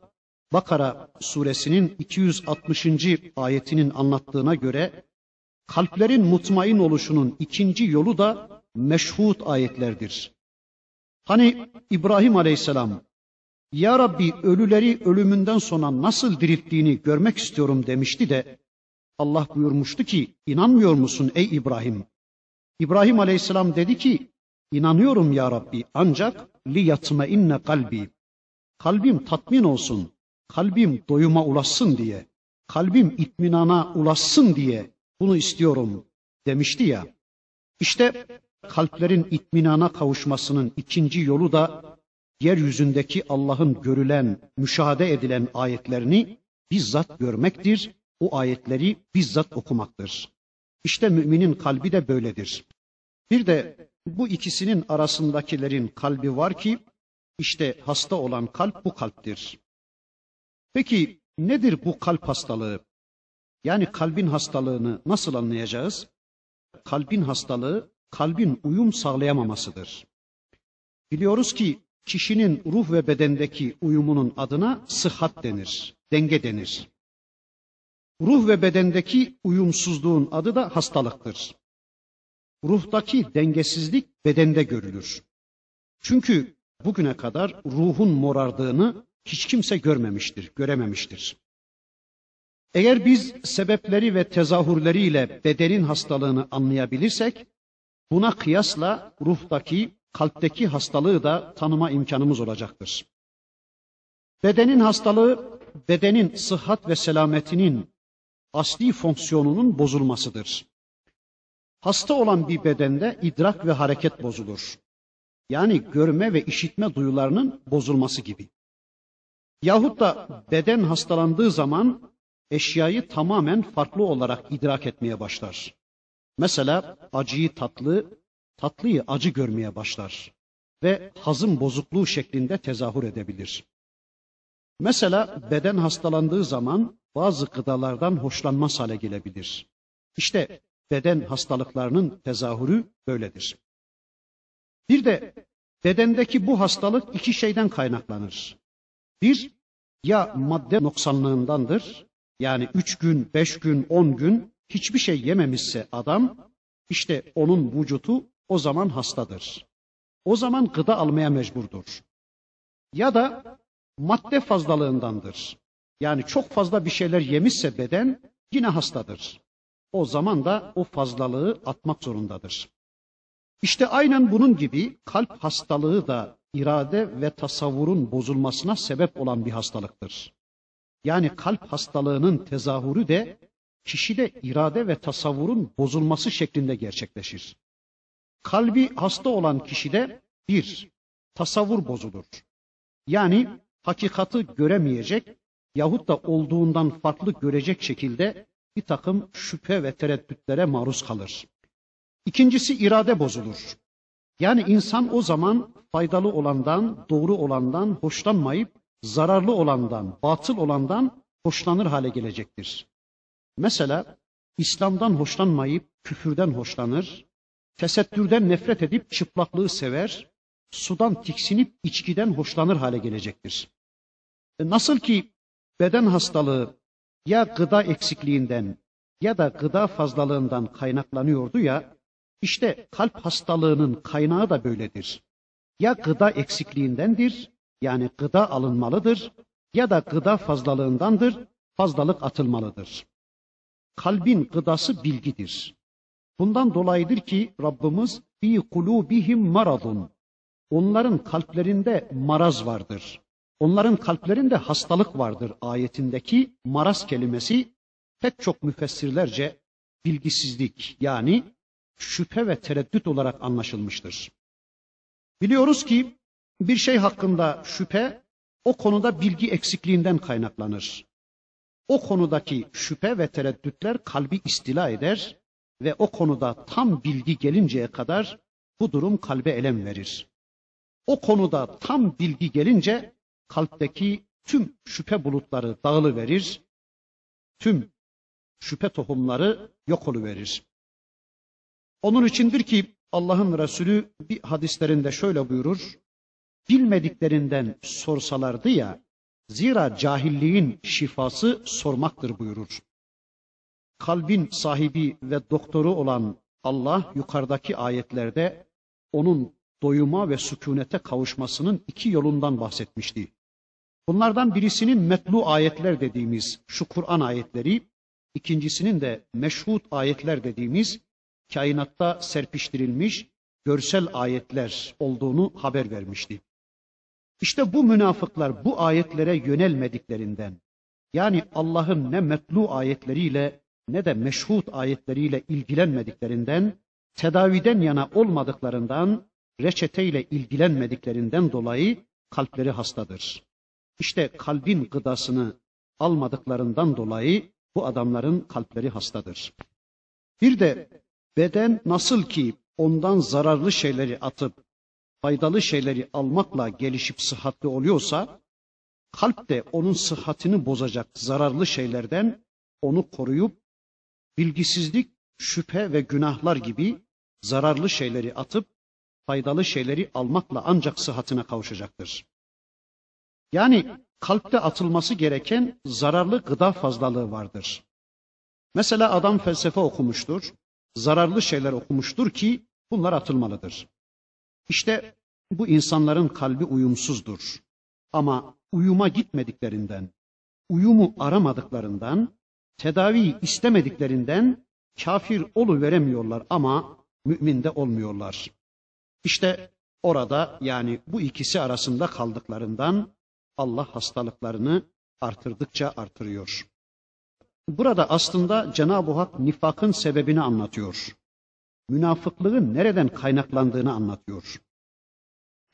Bakara suresinin 260. ayetinin anlattığına göre kalplerin mutmain oluşunun ikinci yolu da meşhut ayetlerdir. Hani İbrahim Aleyhisselam Ya Rabbi ölüleri ölümünden sonra nasıl dirilttiğini görmek istiyorum demişti de Allah buyurmuştu ki inanmıyor musun ey İbrahim? İbrahim Aleyhisselam dedi ki inanıyorum ya Rabbi ancak li yatma inne kalbi. Kalbim tatmin olsun, kalbim doyuma ulaşsın diye, kalbim itminana ulaşsın diye bunu istiyorum demişti ya. İşte kalplerin itminana kavuşmasının ikinci yolu da yeryüzündeki Allah'ın görülen, müşahede edilen ayetlerini bizzat görmektir, o ayetleri bizzat okumaktır. İşte müminin kalbi de böyledir. Bir de bu ikisinin arasındakilerin kalbi var ki işte hasta olan kalp bu kalptir. Peki nedir bu kalp hastalığı? Yani kalbin hastalığını nasıl anlayacağız? Kalbin hastalığı kalbin uyum sağlayamamasıdır. Biliyoruz ki kişinin ruh ve bedendeki uyumunun adına sıhhat denir, denge denir. Ruh ve bedendeki uyumsuzluğun adı da hastalıktır. Ruhtaki dengesizlik bedende görülür. Çünkü bugüne kadar ruhun morardığını hiç kimse görmemiştir, görememiştir. Eğer biz sebepleri ve tezahürleriyle bedenin hastalığını anlayabilirsek, buna kıyasla ruhtaki, kalpteki hastalığı da tanıma imkanımız olacaktır. Bedenin hastalığı, bedenin sıhhat ve selametinin asli fonksiyonunun bozulmasıdır. Hasta olan bir bedende idrak ve hareket bozulur. Yani görme ve işitme duyularının bozulması gibi. Yahut da beden hastalandığı zaman eşyayı tamamen farklı olarak idrak etmeye başlar. Mesela acıyı tatlı, tatlıyı acı görmeye başlar ve hazım bozukluğu şeklinde tezahür edebilir. Mesela beden hastalandığı zaman bazı gıdalardan hoşlanmaz hale gelebilir. İşte beden hastalıklarının tezahürü böyledir. Bir de bedendeki bu hastalık iki şeyden kaynaklanır. Bir, ya madde noksanlığındandır, yani üç gün, beş gün, on gün hiçbir şey yememişse adam, işte onun vücutu o zaman hastadır. O zaman gıda almaya mecburdur. Ya da madde fazlalığındandır. Yani çok fazla bir şeyler yemişse beden yine hastadır. O zaman da o fazlalığı atmak zorundadır. İşte aynen bunun gibi kalp hastalığı da irade ve tasavvurun bozulmasına sebep olan bir hastalıktır. Yani kalp hastalığının tezahürü de kişide irade ve tasavvurun bozulması şeklinde gerçekleşir. Kalbi hasta olan kişide bir, tasavvur bozulur. Yani hakikati göremeyecek yahut da olduğundan farklı görecek şekilde bir takım şüphe ve tereddütlere maruz kalır. İkincisi irade bozulur. Yani insan o zaman faydalı olandan, doğru olandan hoşlanmayıp zararlı olandan, batıl olandan hoşlanır hale gelecektir. Mesela İslam'dan hoşlanmayıp küfürden hoşlanır, tesettürden nefret edip çıplaklığı sever, sudan tiksinip içkiden hoşlanır hale gelecektir. E nasıl ki beden hastalığı ya gıda eksikliğinden ya da gıda fazlalığından kaynaklanıyordu ya, işte kalp hastalığının kaynağı da böyledir. Ya gıda eksikliğindendir yani gıda alınmalıdır ya da gıda fazlalığındandır, fazlalık atılmalıdır. Kalbin gıdası bilgidir. Bundan dolayıdır ki Rabbimiz fi kulubihim maradun. Onların kalplerinde maraz vardır. Onların kalplerinde hastalık vardır ayetindeki maraz kelimesi pek çok müfessirlerce bilgisizlik yani şüphe ve tereddüt olarak anlaşılmıştır. Biliyoruz ki bir şey hakkında şüphe o konuda bilgi eksikliğinden kaynaklanır. O konudaki şüphe ve tereddütler kalbi istila eder ve o konuda tam bilgi gelinceye kadar bu durum kalbe elem verir. O konuda tam bilgi gelince kalpteki tüm şüphe bulutları dağılıverir, tüm şüphe tohumları yok oluverir. Onun içindir ki Allah'ın Resulü bir hadislerinde şöyle buyurur, bilmediklerinden sorsalardı ya, zira cahilliğin şifası sormaktır buyurur. Kalbin sahibi ve doktoru olan Allah yukarıdaki ayetlerde onun doyuma ve sükunete kavuşmasının iki yolundan bahsetmişti. Bunlardan birisinin metlu ayetler dediğimiz şu Kur'an ayetleri, ikincisinin de meşhut ayetler dediğimiz kainatta serpiştirilmiş görsel ayetler olduğunu haber vermişti. İşte bu münafıklar bu ayetlere yönelmediklerinden, yani Allah'ın ne metlu ayetleriyle ne de meşhut ayetleriyle ilgilenmediklerinden, tedaviden yana olmadıklarından, reçeteyle ilgilenmediklerinden dolayı kalpleri hastadır. İşte kalbin gıdasını almadıklarından dolayı bu adamların kalpleri hastadır. Bir de beden nasıl ki ondan zararlı şeyleri atıp faydalı şeyleri almakla gelişip sıhhatli oluyorsa, kalp de onun sıhhatini bozacak zararlı şeylerden onu koruyup bilgisizlik, şüphe ve günahlar gibi zararlı şeyleri atıp faydalı şeyleri almakla ancak sıhhatine kavuşacaktır. Yani kalpte atılması gereken zararlı gıda fazlalığı vardır. Mesela adam felsefe okumuştur, zararlı şeyler okumuştur ki bunlar atılmalıdır. İşte bu insanların kalbi uyumsuzdur. Ama uyuma gitmediklerinden, uyumu aramadıklarından, tedavi istemediklerinden kafir olu veremiyorlar ama mümin de olmuyorlar. İşte orada yani bu ikisi arasında kaldıklarından Allah hastalıklarını artırdıkça artırıyor. Burada aslında Cenab-ı Hak nifakın sebebini anlatıyor. Münafıklığın nereden kaynaklandığını anlatıyor.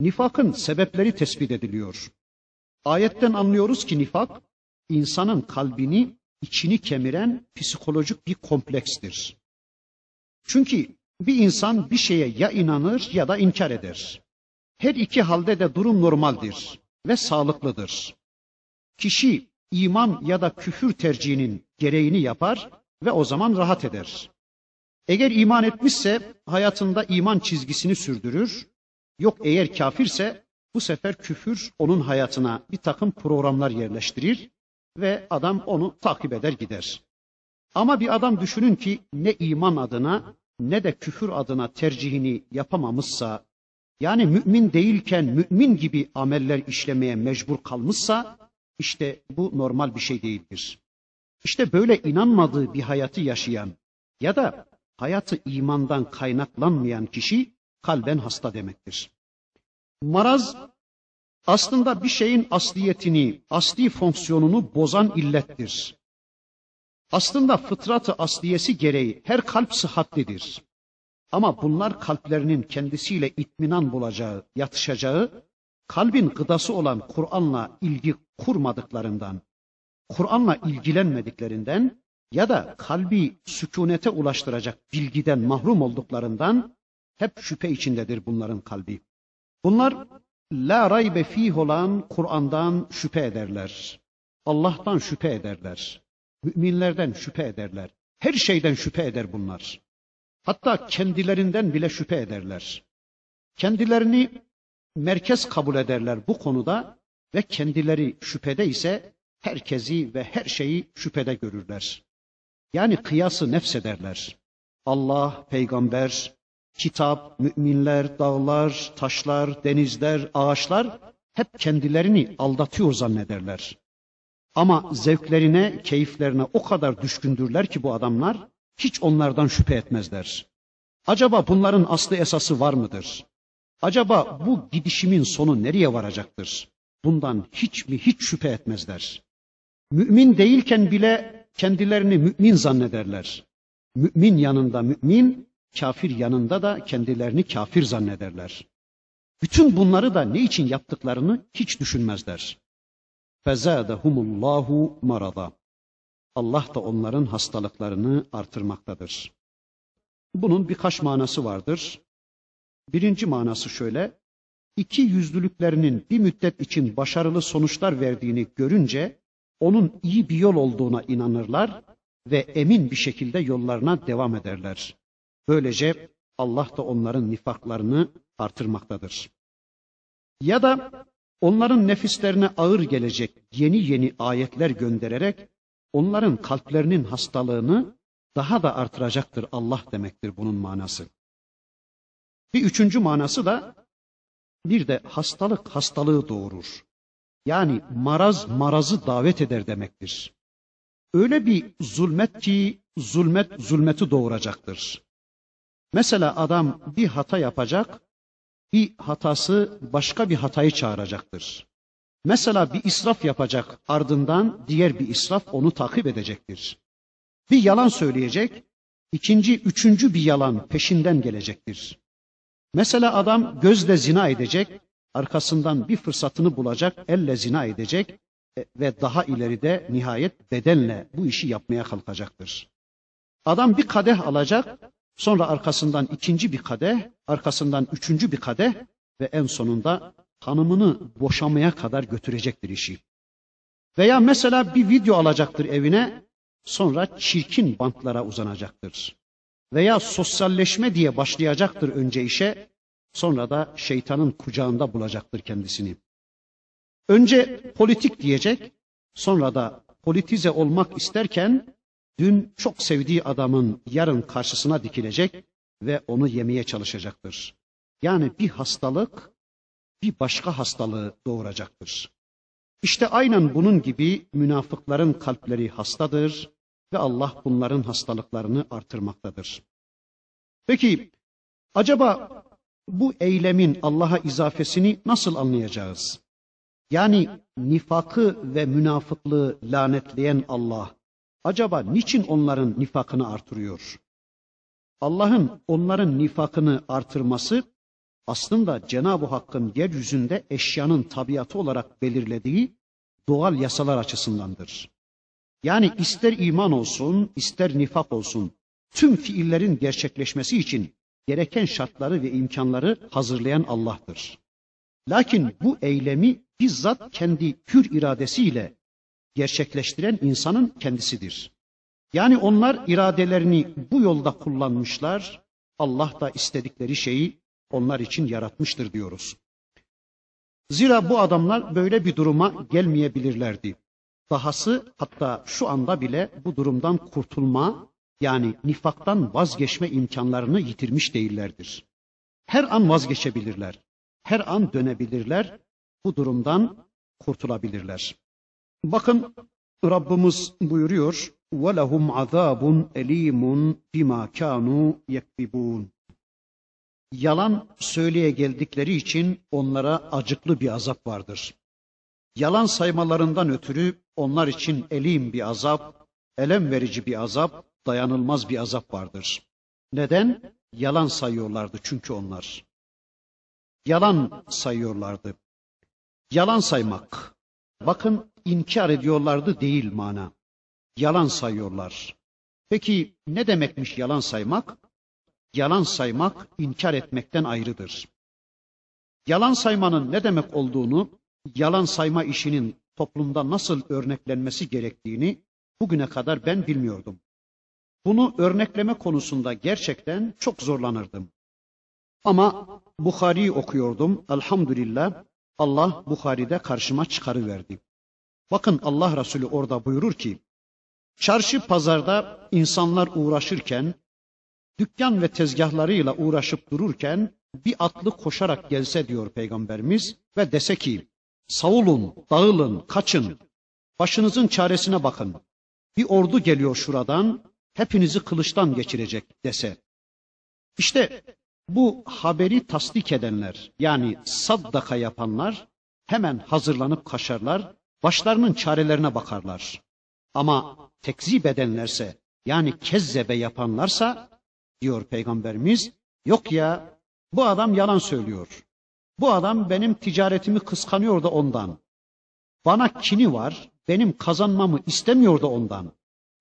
Nifakın sebepleri tespit ediliyor. Ayetten anlıyoruz ki nifak insanın kalbini, içini kemiren psikolojik bir komplekstir. Çünkü bir insan bir şeye ya inanır ya da inkar eder. Her iki halde de durum normaldir ve sağlıklıdır. Kişi iman ya da küfür tercihinin gereğini yapar ve o zaman rahat eder. Eğer iman etmişse hayatında iman çizgisini sürdürür. Yok eğer kafirse bu sefer küfür onun hayatına bir takım programlar yerleştirir ve adam onu takip eder gider. Ama bir adam düşünün ki ne iman adına ne de küfür adına tercihini yapamamışsa, yani mümin değilken mümin gibi ameller işlemeye mecbur kalmışsa, işte bu normal bir şey değildir. İşte böyle inanmadığı bir hayatı yaşayan ya da hayatı imandan kaynaklanmayan kişi kalben hasta demektir. Maraz aslında bir şeyin asliyetini, asli fonksiyonunu bozan illettir. Aslında fıtratı asliyesi gereği her kalp sıhhatlidir. Ama bunlar kalplerinin kendisiyle itminan bulacağı, yatışacağı, kalbin gıdası olan Kur'an'la ilgi kurmadıklarından, Kur'an'la ilgilenmediklerinden ya da kalbi sükunete ulaştıracak bilgiden mahrum olduklarından hep şüphe içindedir bunların kalbi. Bunlar la raybe fih olan Kur'an'dan şüphe ederler. Allah'tan şüphe ederler. Müminlerden şüphe ederler. Her şeyden şüphe eder bunlar. Hatta kendilerinden bile şüphe ederler. Kendilerini merkez kabul ederler bu konuda ve kendileri şüphede ise herkesi ve her şeyi şüphede görürler. Yani kıyası nefsederler. Allah, peygamber, kitap, müminler, dağlar, taşlar, denizler, ağaçlar hep kendilerini aldatıyor zannederler. Ama zevklerine, keyiflerine o kadar düşkündürler ki bu adamlar hiç onlardan şüphe etmezler. Acaba bunların aslı esası var mıdır? Acaba bu gidişimin sonu nereye varacaktır? Bundan hiç mi hiç şüphe etmezler. Mümin değilken bile kendilerini mümin zannederler. Mümin yanında mümin, kafir yanında da kendilerini kafir zannederler. Bütün bunları da ne için yaptıklarını hiç düşünmezler. Fezadehumullahu marada. Allah da onların hastalıklarını artırmaktadır. Bunun birkaç manası vardır. Birinci manası şöyle. İki yüzlülüklerinin bir müddet için başarılı sonuçlar verdiğini görünce onun iyi bir yol olduğuna inanırlar ve emin bir şekilde yollarına devam ederler. Böylece Allah da onların nifaklarını artırmaktadır. Ya da onların nefislerine ağır gelecek yeni yeni ayetler göndererek onların kalplerinin hastalığını daha da artıracaktır Allah demektir bunun manası. Bir üçüncü manası da bir de hastalık hastalığı doğurur. Yani maraz marazı davet eder demektir. Öyle bir zulmet ki zulmet zulmeti doğuracaktır. Mesela adam bir hata yapacak, bir hatası başka bir hatayı çağıracaktır. Mesela bir israf yapacak, ardından diğer bir israf onu takip edecektir. Bir yalan söyleyecek, ikinci, üçüncü bir yalan peşinden gelecektir. Mesela adam gözle zina edecek, arkasından bir fırsatını bulacak, elle zina edecek e, ve daha ileride nihayet bedenle bu işi yapmaya kalkacaktır. Adam bir kadeh alacak, sonra arkasından ikinci bir kadeh, arkasından üçüncü bir kadeh ve en sonunda hanımını boşamaya kadar götürecektir işi. Veya mesela bir video alacaktır evine, sonra çirkin bantlara uzanacaktır. Veya sosyalleşme diye başlayacaktır önce işe, sonra da şeytanın kucağında bulacaktır kendisini. Önce politik diyecek, sonra da politize olmak isterken dün çok sevdiği adamın yarın karşısına dikilecek ve onu yemeye çalışacaktır. Yani bir hastalık bir başka hastalığı doğuracaktır. İşte aynen bunun gibi münafıkların kalpleri hastadır ve Allah bunların hastalıklarını artırmaktadır. Peki acaba bu eylemin Allah'a izafesini nasıl anlayacağız? Yani nifakı ve münafıklığı lanetleyen Allah acaba niçin onların nifakını artırıyor? Allah'ın onların nifakını artırması aslında Cenab-ı Hakk'ın yeryüzünde eşyanın tabiatı olarak belirlediği doğal yasalar açısındandır. Yani ister iman olsun, ister nifak olsun, tüm fiillerin gerçekleşmesi için gereken şartları ve imkanları hazırlayan Allah'tır. Lakin bu eylemi bizzat kendi hür iradesiyle gerçekleştiren insanın kendisidir. Yani onlar iradelerini bu yolda kullanmışlar, Allah da istedikleri şeyi onlar için yaratmıştır diyoruz. Zira bu adamlar böyle bir duruma gelmeyebilirlerdi. Dahası hatta şu anda bile bu durumdan kurtulma yani nifaktan vazgeçme imkanlarını yitirmiş değillerdir. Her an vazgeçebilirler. Her an dönebilirler. Bu durumdan kurtulabilirler. Bakın Rabbimiz buyuruyor: "Ve azabun elimun bima kanu yekbibun." Yalan söyleye geldikleri için onlara acıklı bir azap vardır. Yalan saymalarından ötürü onlar için elim bir azap, elem verici bir azap, dayanılmaz bir azap vardır. Neden? Yalan sayıyorlardı çünkü onlar. Yalan sayıyorlardı. Yalan saymak. Bakın inkar ediyorlardı değil mana. Yalan sayıyorlar. Peki ne demekmiş yalan saymak? Yalan saymak inkar etmekten ayrıdır. Yalan saymanın ne demek olduğunu, yalan sayma işinin toplumda nasıl örneklenmesi gerektiğini bugüne kadar ben bilmiyordum. Bunu örnekleme konusunda gerçekten çok zorlanırdım. Ama Bukhari'yi okuyordum. Elhamdülillah Allah Bukhari'de karşıma çıkarıverdi. Bakın Allah Resulü orada buyurur ki, çarşı pazarda insanlar uğraşırken, dükkan ve tezgahlarıyla uğraşıp dururken bir atlı koşarak gelse diyor Peygamberimiz ve dese ki, savulun, dağılın, kaçın, başınızın çaresine bakın. Bir ordu geliyor şuradan, hepinizi kılıçtan geçirecek dese. İşte bu haberi tasdik edenler yani saddaka yapanlar hemen hazırlanıp kaçarlar, başlarının çarelerine bakarlar. Ama tekzip edenlerse yani kezzebe yapanlarsa diyor peygamberimiz yok ya bu adam yalan söylüyor. Bu adam benim ticaretimi kıskanıyor da ondan. Bana kini var, benim kazanmamı istemiyor da ondan.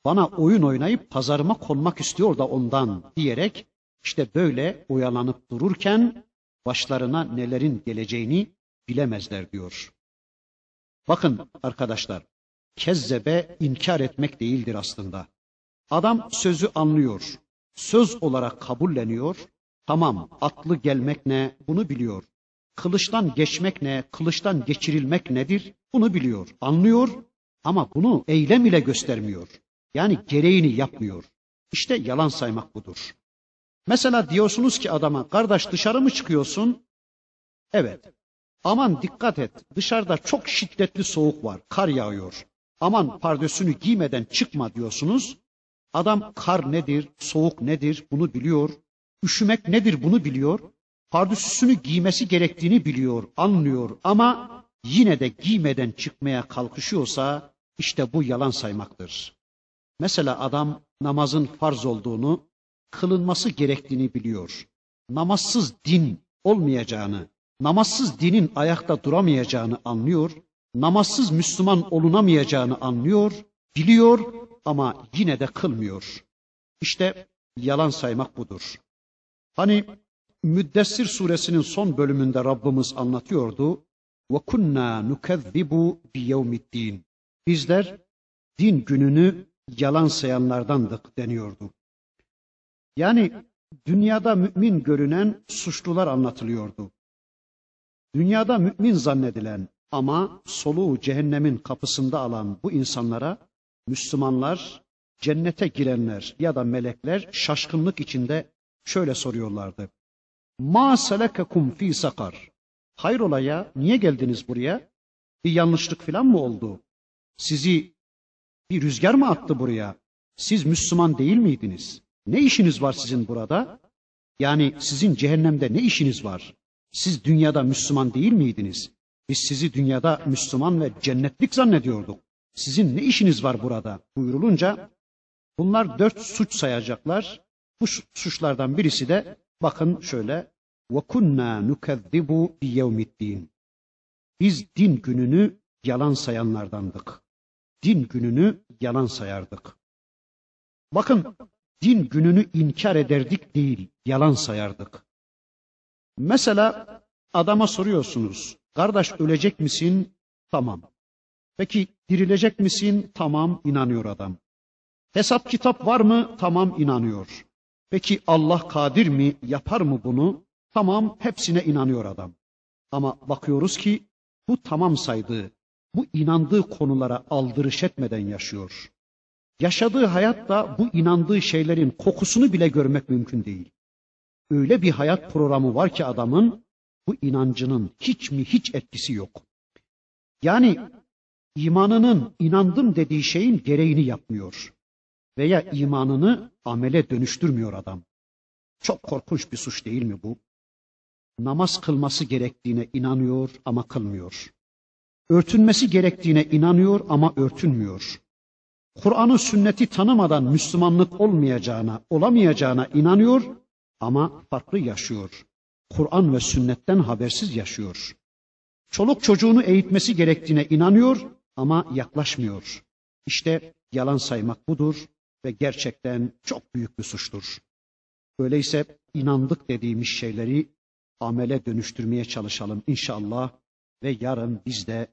Bana oyun oynayıp pazarıma konmak istiyor da ondan diyerek işte böyle oyalanıp dururken başlarına nelerin geleceğini bilemezler diyor. Bakın arkadaşlar, kezzebe inkar etmek değildir aslında. Adam sözü anlıyor, söz olarak kabulleniyor. Tamam, atlı gelmek ne bunu biliyor. Kılıçtan geçmek ne, kılıçtan geçirilmek nedir bunu biliyor, anlıyor ama bunu eylem ile göstermiyor. Yani gereğini yapmıyor. İşte yalan saymak budur. Mesela diyorsunuz ki adama kardeş dışarı mı çıkıyorsun? Evet. Aman dikkat et dışarıda çok şiddetli soğuk var kar yağıyor. Aman pardösünü giymeden çıkma diyorsunuz. Adam kar nedir, soğuk nedir bunu biliyor. Üşümek nedir bunu biliyor. Pardösüsünü giymesi gerektiğini biliyor, anlıyor ama yine de giymeden çıkmaya kalkışıyorsa işte bu yalan saymaktır. Mesela adam namazın farz olduğunu, kılınması gerektiğini biliyor. Namazsız din olmayacağını, namazsız dinin ayakta duramayacağını anlıyor. Namazsız Müslüman olunamayacağını anlıyor, biliyor ama yine de kılmıyor. İşte yalan saymak budur. Hani Müddessir suresinin son bölümünde Rabbimiz anlatıyordu. Ve kunna nukezzibu bi. Bizler din gününü yalan sayanlardandık deniyordu. Yani dünyada mümin görünen suçlular anlatılıyordu. Dünyada mümin zannedilen ama soluğu cehennemin kapısında alan bu insanlara Müslümanlar, cennete girenler ya da melekler şaşkınlık içinde şöyle soruyorlardı. Ma selekekum fi sakar. Hayrola ya niye geldiniz buraya? Bir yanlışlık falan mı oldu? Sizi bir rüzgar mı attı buraya? Siz Müslüman değil miydiniz? Ne işiniz var sizin burada? Yani sizin cehennemde ne işiniz var? Siz dünyada Müslüman değil miydiniz? Biz sizi dünyada Müslüman ve cennetlik zannediyorduk. Sizin ne işiniz var burada? buyurulunca bunlar dört suç sayacaklar. Bu suçlardan birisi de bakın şöyle ve kunna nukezzibu bi yevmiddin. Biz din gününü yalan sayanlardandık. Din gününü yalan sayardık. Bakın din gününü inkar ederdik değil, yalan sayardık. Mesela adama soruyorsunuz, kardeş ölecek misin? Tamam. Peki dirilecek misin? Tamam, inanıyor adam. Hesap kitap var mı? Tamam, inanıyor. Peki Allah kadir mi? Yapar mı bunu? Tamam hepsine inanıyor adam. Ama bakıyoruz ki bu tamam saydığı, bu inandığı konulara aldırış etmeden yaşıyor. Yaşadığı hayatta bu inandığı şeylerin kokusunu bile görmek mümkün değil. Öyle bir hayat programı var ki adamın bu inancının hiç mi hiç etkisi yok. Yani imanının inandım dediği şeyin gereğini yapmıyor. Veya imanını amele dönüştürmüyor adam. Çok korkunç bir suç değil mi bu? namaz kılması gerektiğine inanıyor ama kılmıyor. Örtünmesi gerektiğine inanıyor ama örtünmüyor. Kur'an'ı sünneti tanımadan Müslümanlık olmayacağına, olamayacağına inanıyor ama farklı yaşıyor. Kur'an ve sünnetten habersiz yaşıyor. Çoluk çocuğunu eğitmesi gerektiğine inanıyor ama yaklaşmıyor. İşte yalan saymak budur ve gerçekten çok büyük bir suçtur. Öyleyse inandık dediğimiz şeyleri amele dönüştürmeye çalışalım inşallah ve yarın biz de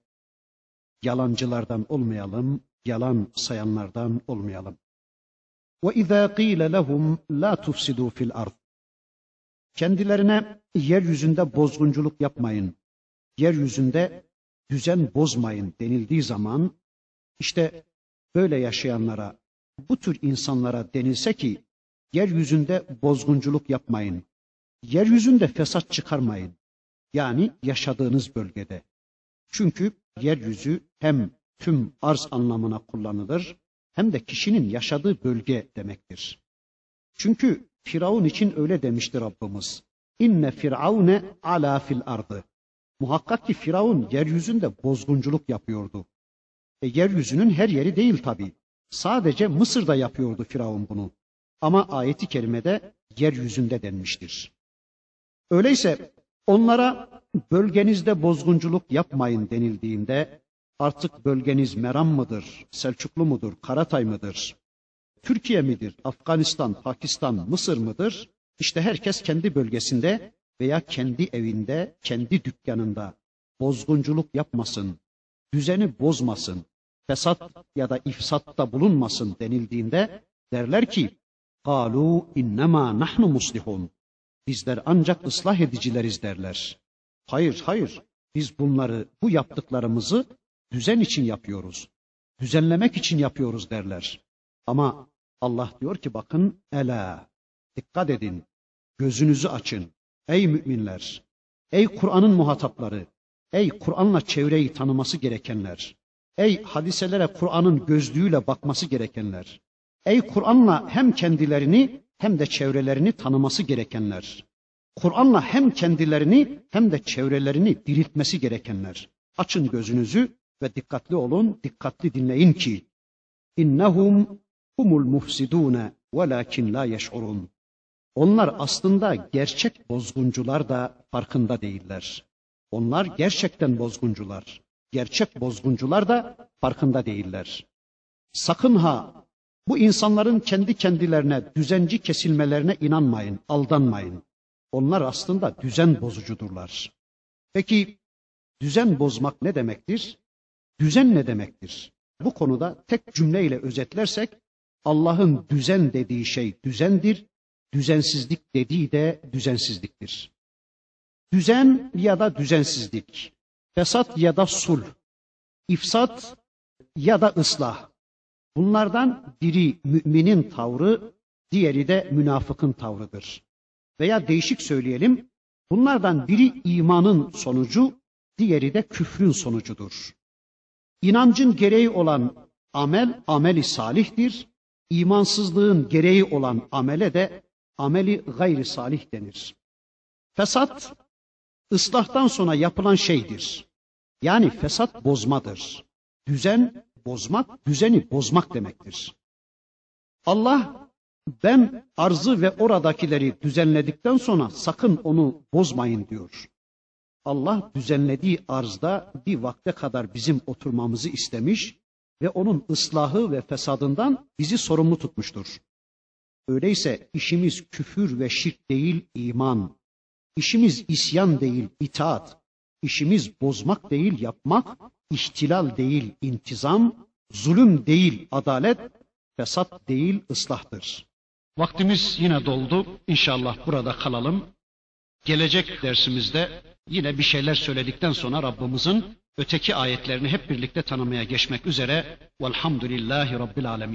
yalancılardan olmayalım, yalan sayanlardan olmayalım. İzâ qîle lehum lâ tufsidû fil ard. Kendilerine yeryüzünde bozgunculuk yapmayın, yeryüzünde düzen bozmayın denildiği zaman işte böyle yaşayanlara, bu tür insanlara denilse ki yeryüzünde bozgunculuk yapmayın, Yeryüzünde fesat çıkarmayın. Yani yaşadığınız bölgede. Çünkü yeryüzü hem tüm arz anlamına kullanılır hem de kişinin yaşadığı bölge demektir. Çünkü Firavun için öyle demişti Rabbimiz. İnne firavune ala fil ardı. Muhakkak ki Firavun yeryüzünde bozgunculuk yapıyordu. E yeryüzünün her yeri değil tabi. Sadece Mısır'da yapıyordu Firavun bunu. Ama ayeti kerimede yeryüzünde denmiştir. Öyleyse onlara bölgenizde bozgunculuk yapmayın denildiğinde artık bölgeniz Meram mıdır, Selçuklu mudur, Karatay mıdır, Türkiye midir, Afganistan, Pakistan, Mısır mıdır? İşte herkes kendi bölgesinde veya kendi evinde, kendi dükkanında bozgunculuk yapmasın, düzeni bozmasın, fesat ya da ifsatta bulunmasın denildiğinde derler ki: "Kalu innema nahnu muslihun." Bizler ancak ıslah edicileriz derler. Hayır, hayır. Biz bunları, bu yaptıklarımızı düzen için yapıyoruz. Düzenlemek için yapıyoruz derler. Ama Allah diyor ki bakın ela dikkat edin gözünüzü açın ey müminler ey Kur'an'ın muhatapları ey Kur'an'la çevreyi tanıması gerekenler ey hadiselere Kur'an'ın gözlüğüyle bakması gerekenler ey Kur'an'la hem kendilerini hem de çevrelerini tanıması gerekenler Kur'an'la hem kendilerini hem de çevrelerini diriltmesi gerekenler açın gözünüzü ve dikkatli olun dikkatli dinleyin ki innehum humul mufsidune velakin la yeş'urun. Onlar aslında gerçek bozguncular da farkında değiller. Onlar gerçekten bozguncular. Gerçek bozguncular da farkında değiller. Sakın ha bu insanların kendi kendilerine düzenci kesilmelerine inanmayın, aldanmayın. Onlar aslında düzen bozucudurlar. Peki düzen bozmak ne demektir? Düzen ne demektir? Bu konuda tek cümleyle özetlersek Allah'ın düzen dediği şey düzendir, düzensizlik dediği de düzensizliktir. Düzen ya da düzensizlik, fesat ya da sul, ifsat ya da ıslah. Bunlardan biri müminin tavrı, diğeri de münafıkın tavrıdır. Veya değişik söyleyelim, bunlardan biri imanın sonucu, diğeri de küfrün sonucudur. İnancın gereği olan amel, ameli salihtir. İmansızlığın gereği olan amele de ameli gayri salih denir. Fesat, ıslahtan sonra yapılan şeydir. Yani fesat bozmadır. Düzen bozmak, düzeni bozmak demektir. Allah ben arzı ve oradakileri düzenledikten sonra sakın onu bozmayın diyor. Allah düzenlediği arzda bir vakte kadar bizim oturmamızı istemiş ve onun ıslahı ve fesadından bizi sorumlu tutmuştur. Öyleyse işimiz küfür ve şirk değil iman. İşimiz isyan değil itaat. İşimiz bozmak değil yapmak, ihtilal değil intizam, zulüm değil adalet, fesat değil ıslahtır. Vaktimiz yine doldu. İnşallah burada kalalım. Gelecek dersimizde yine bir şeyler söyledikten sonra Rabbimizin öteki ayetlerini hep birlikte tanımaya geçmek üzere. Velhamdülillahi Rabbil Alemin.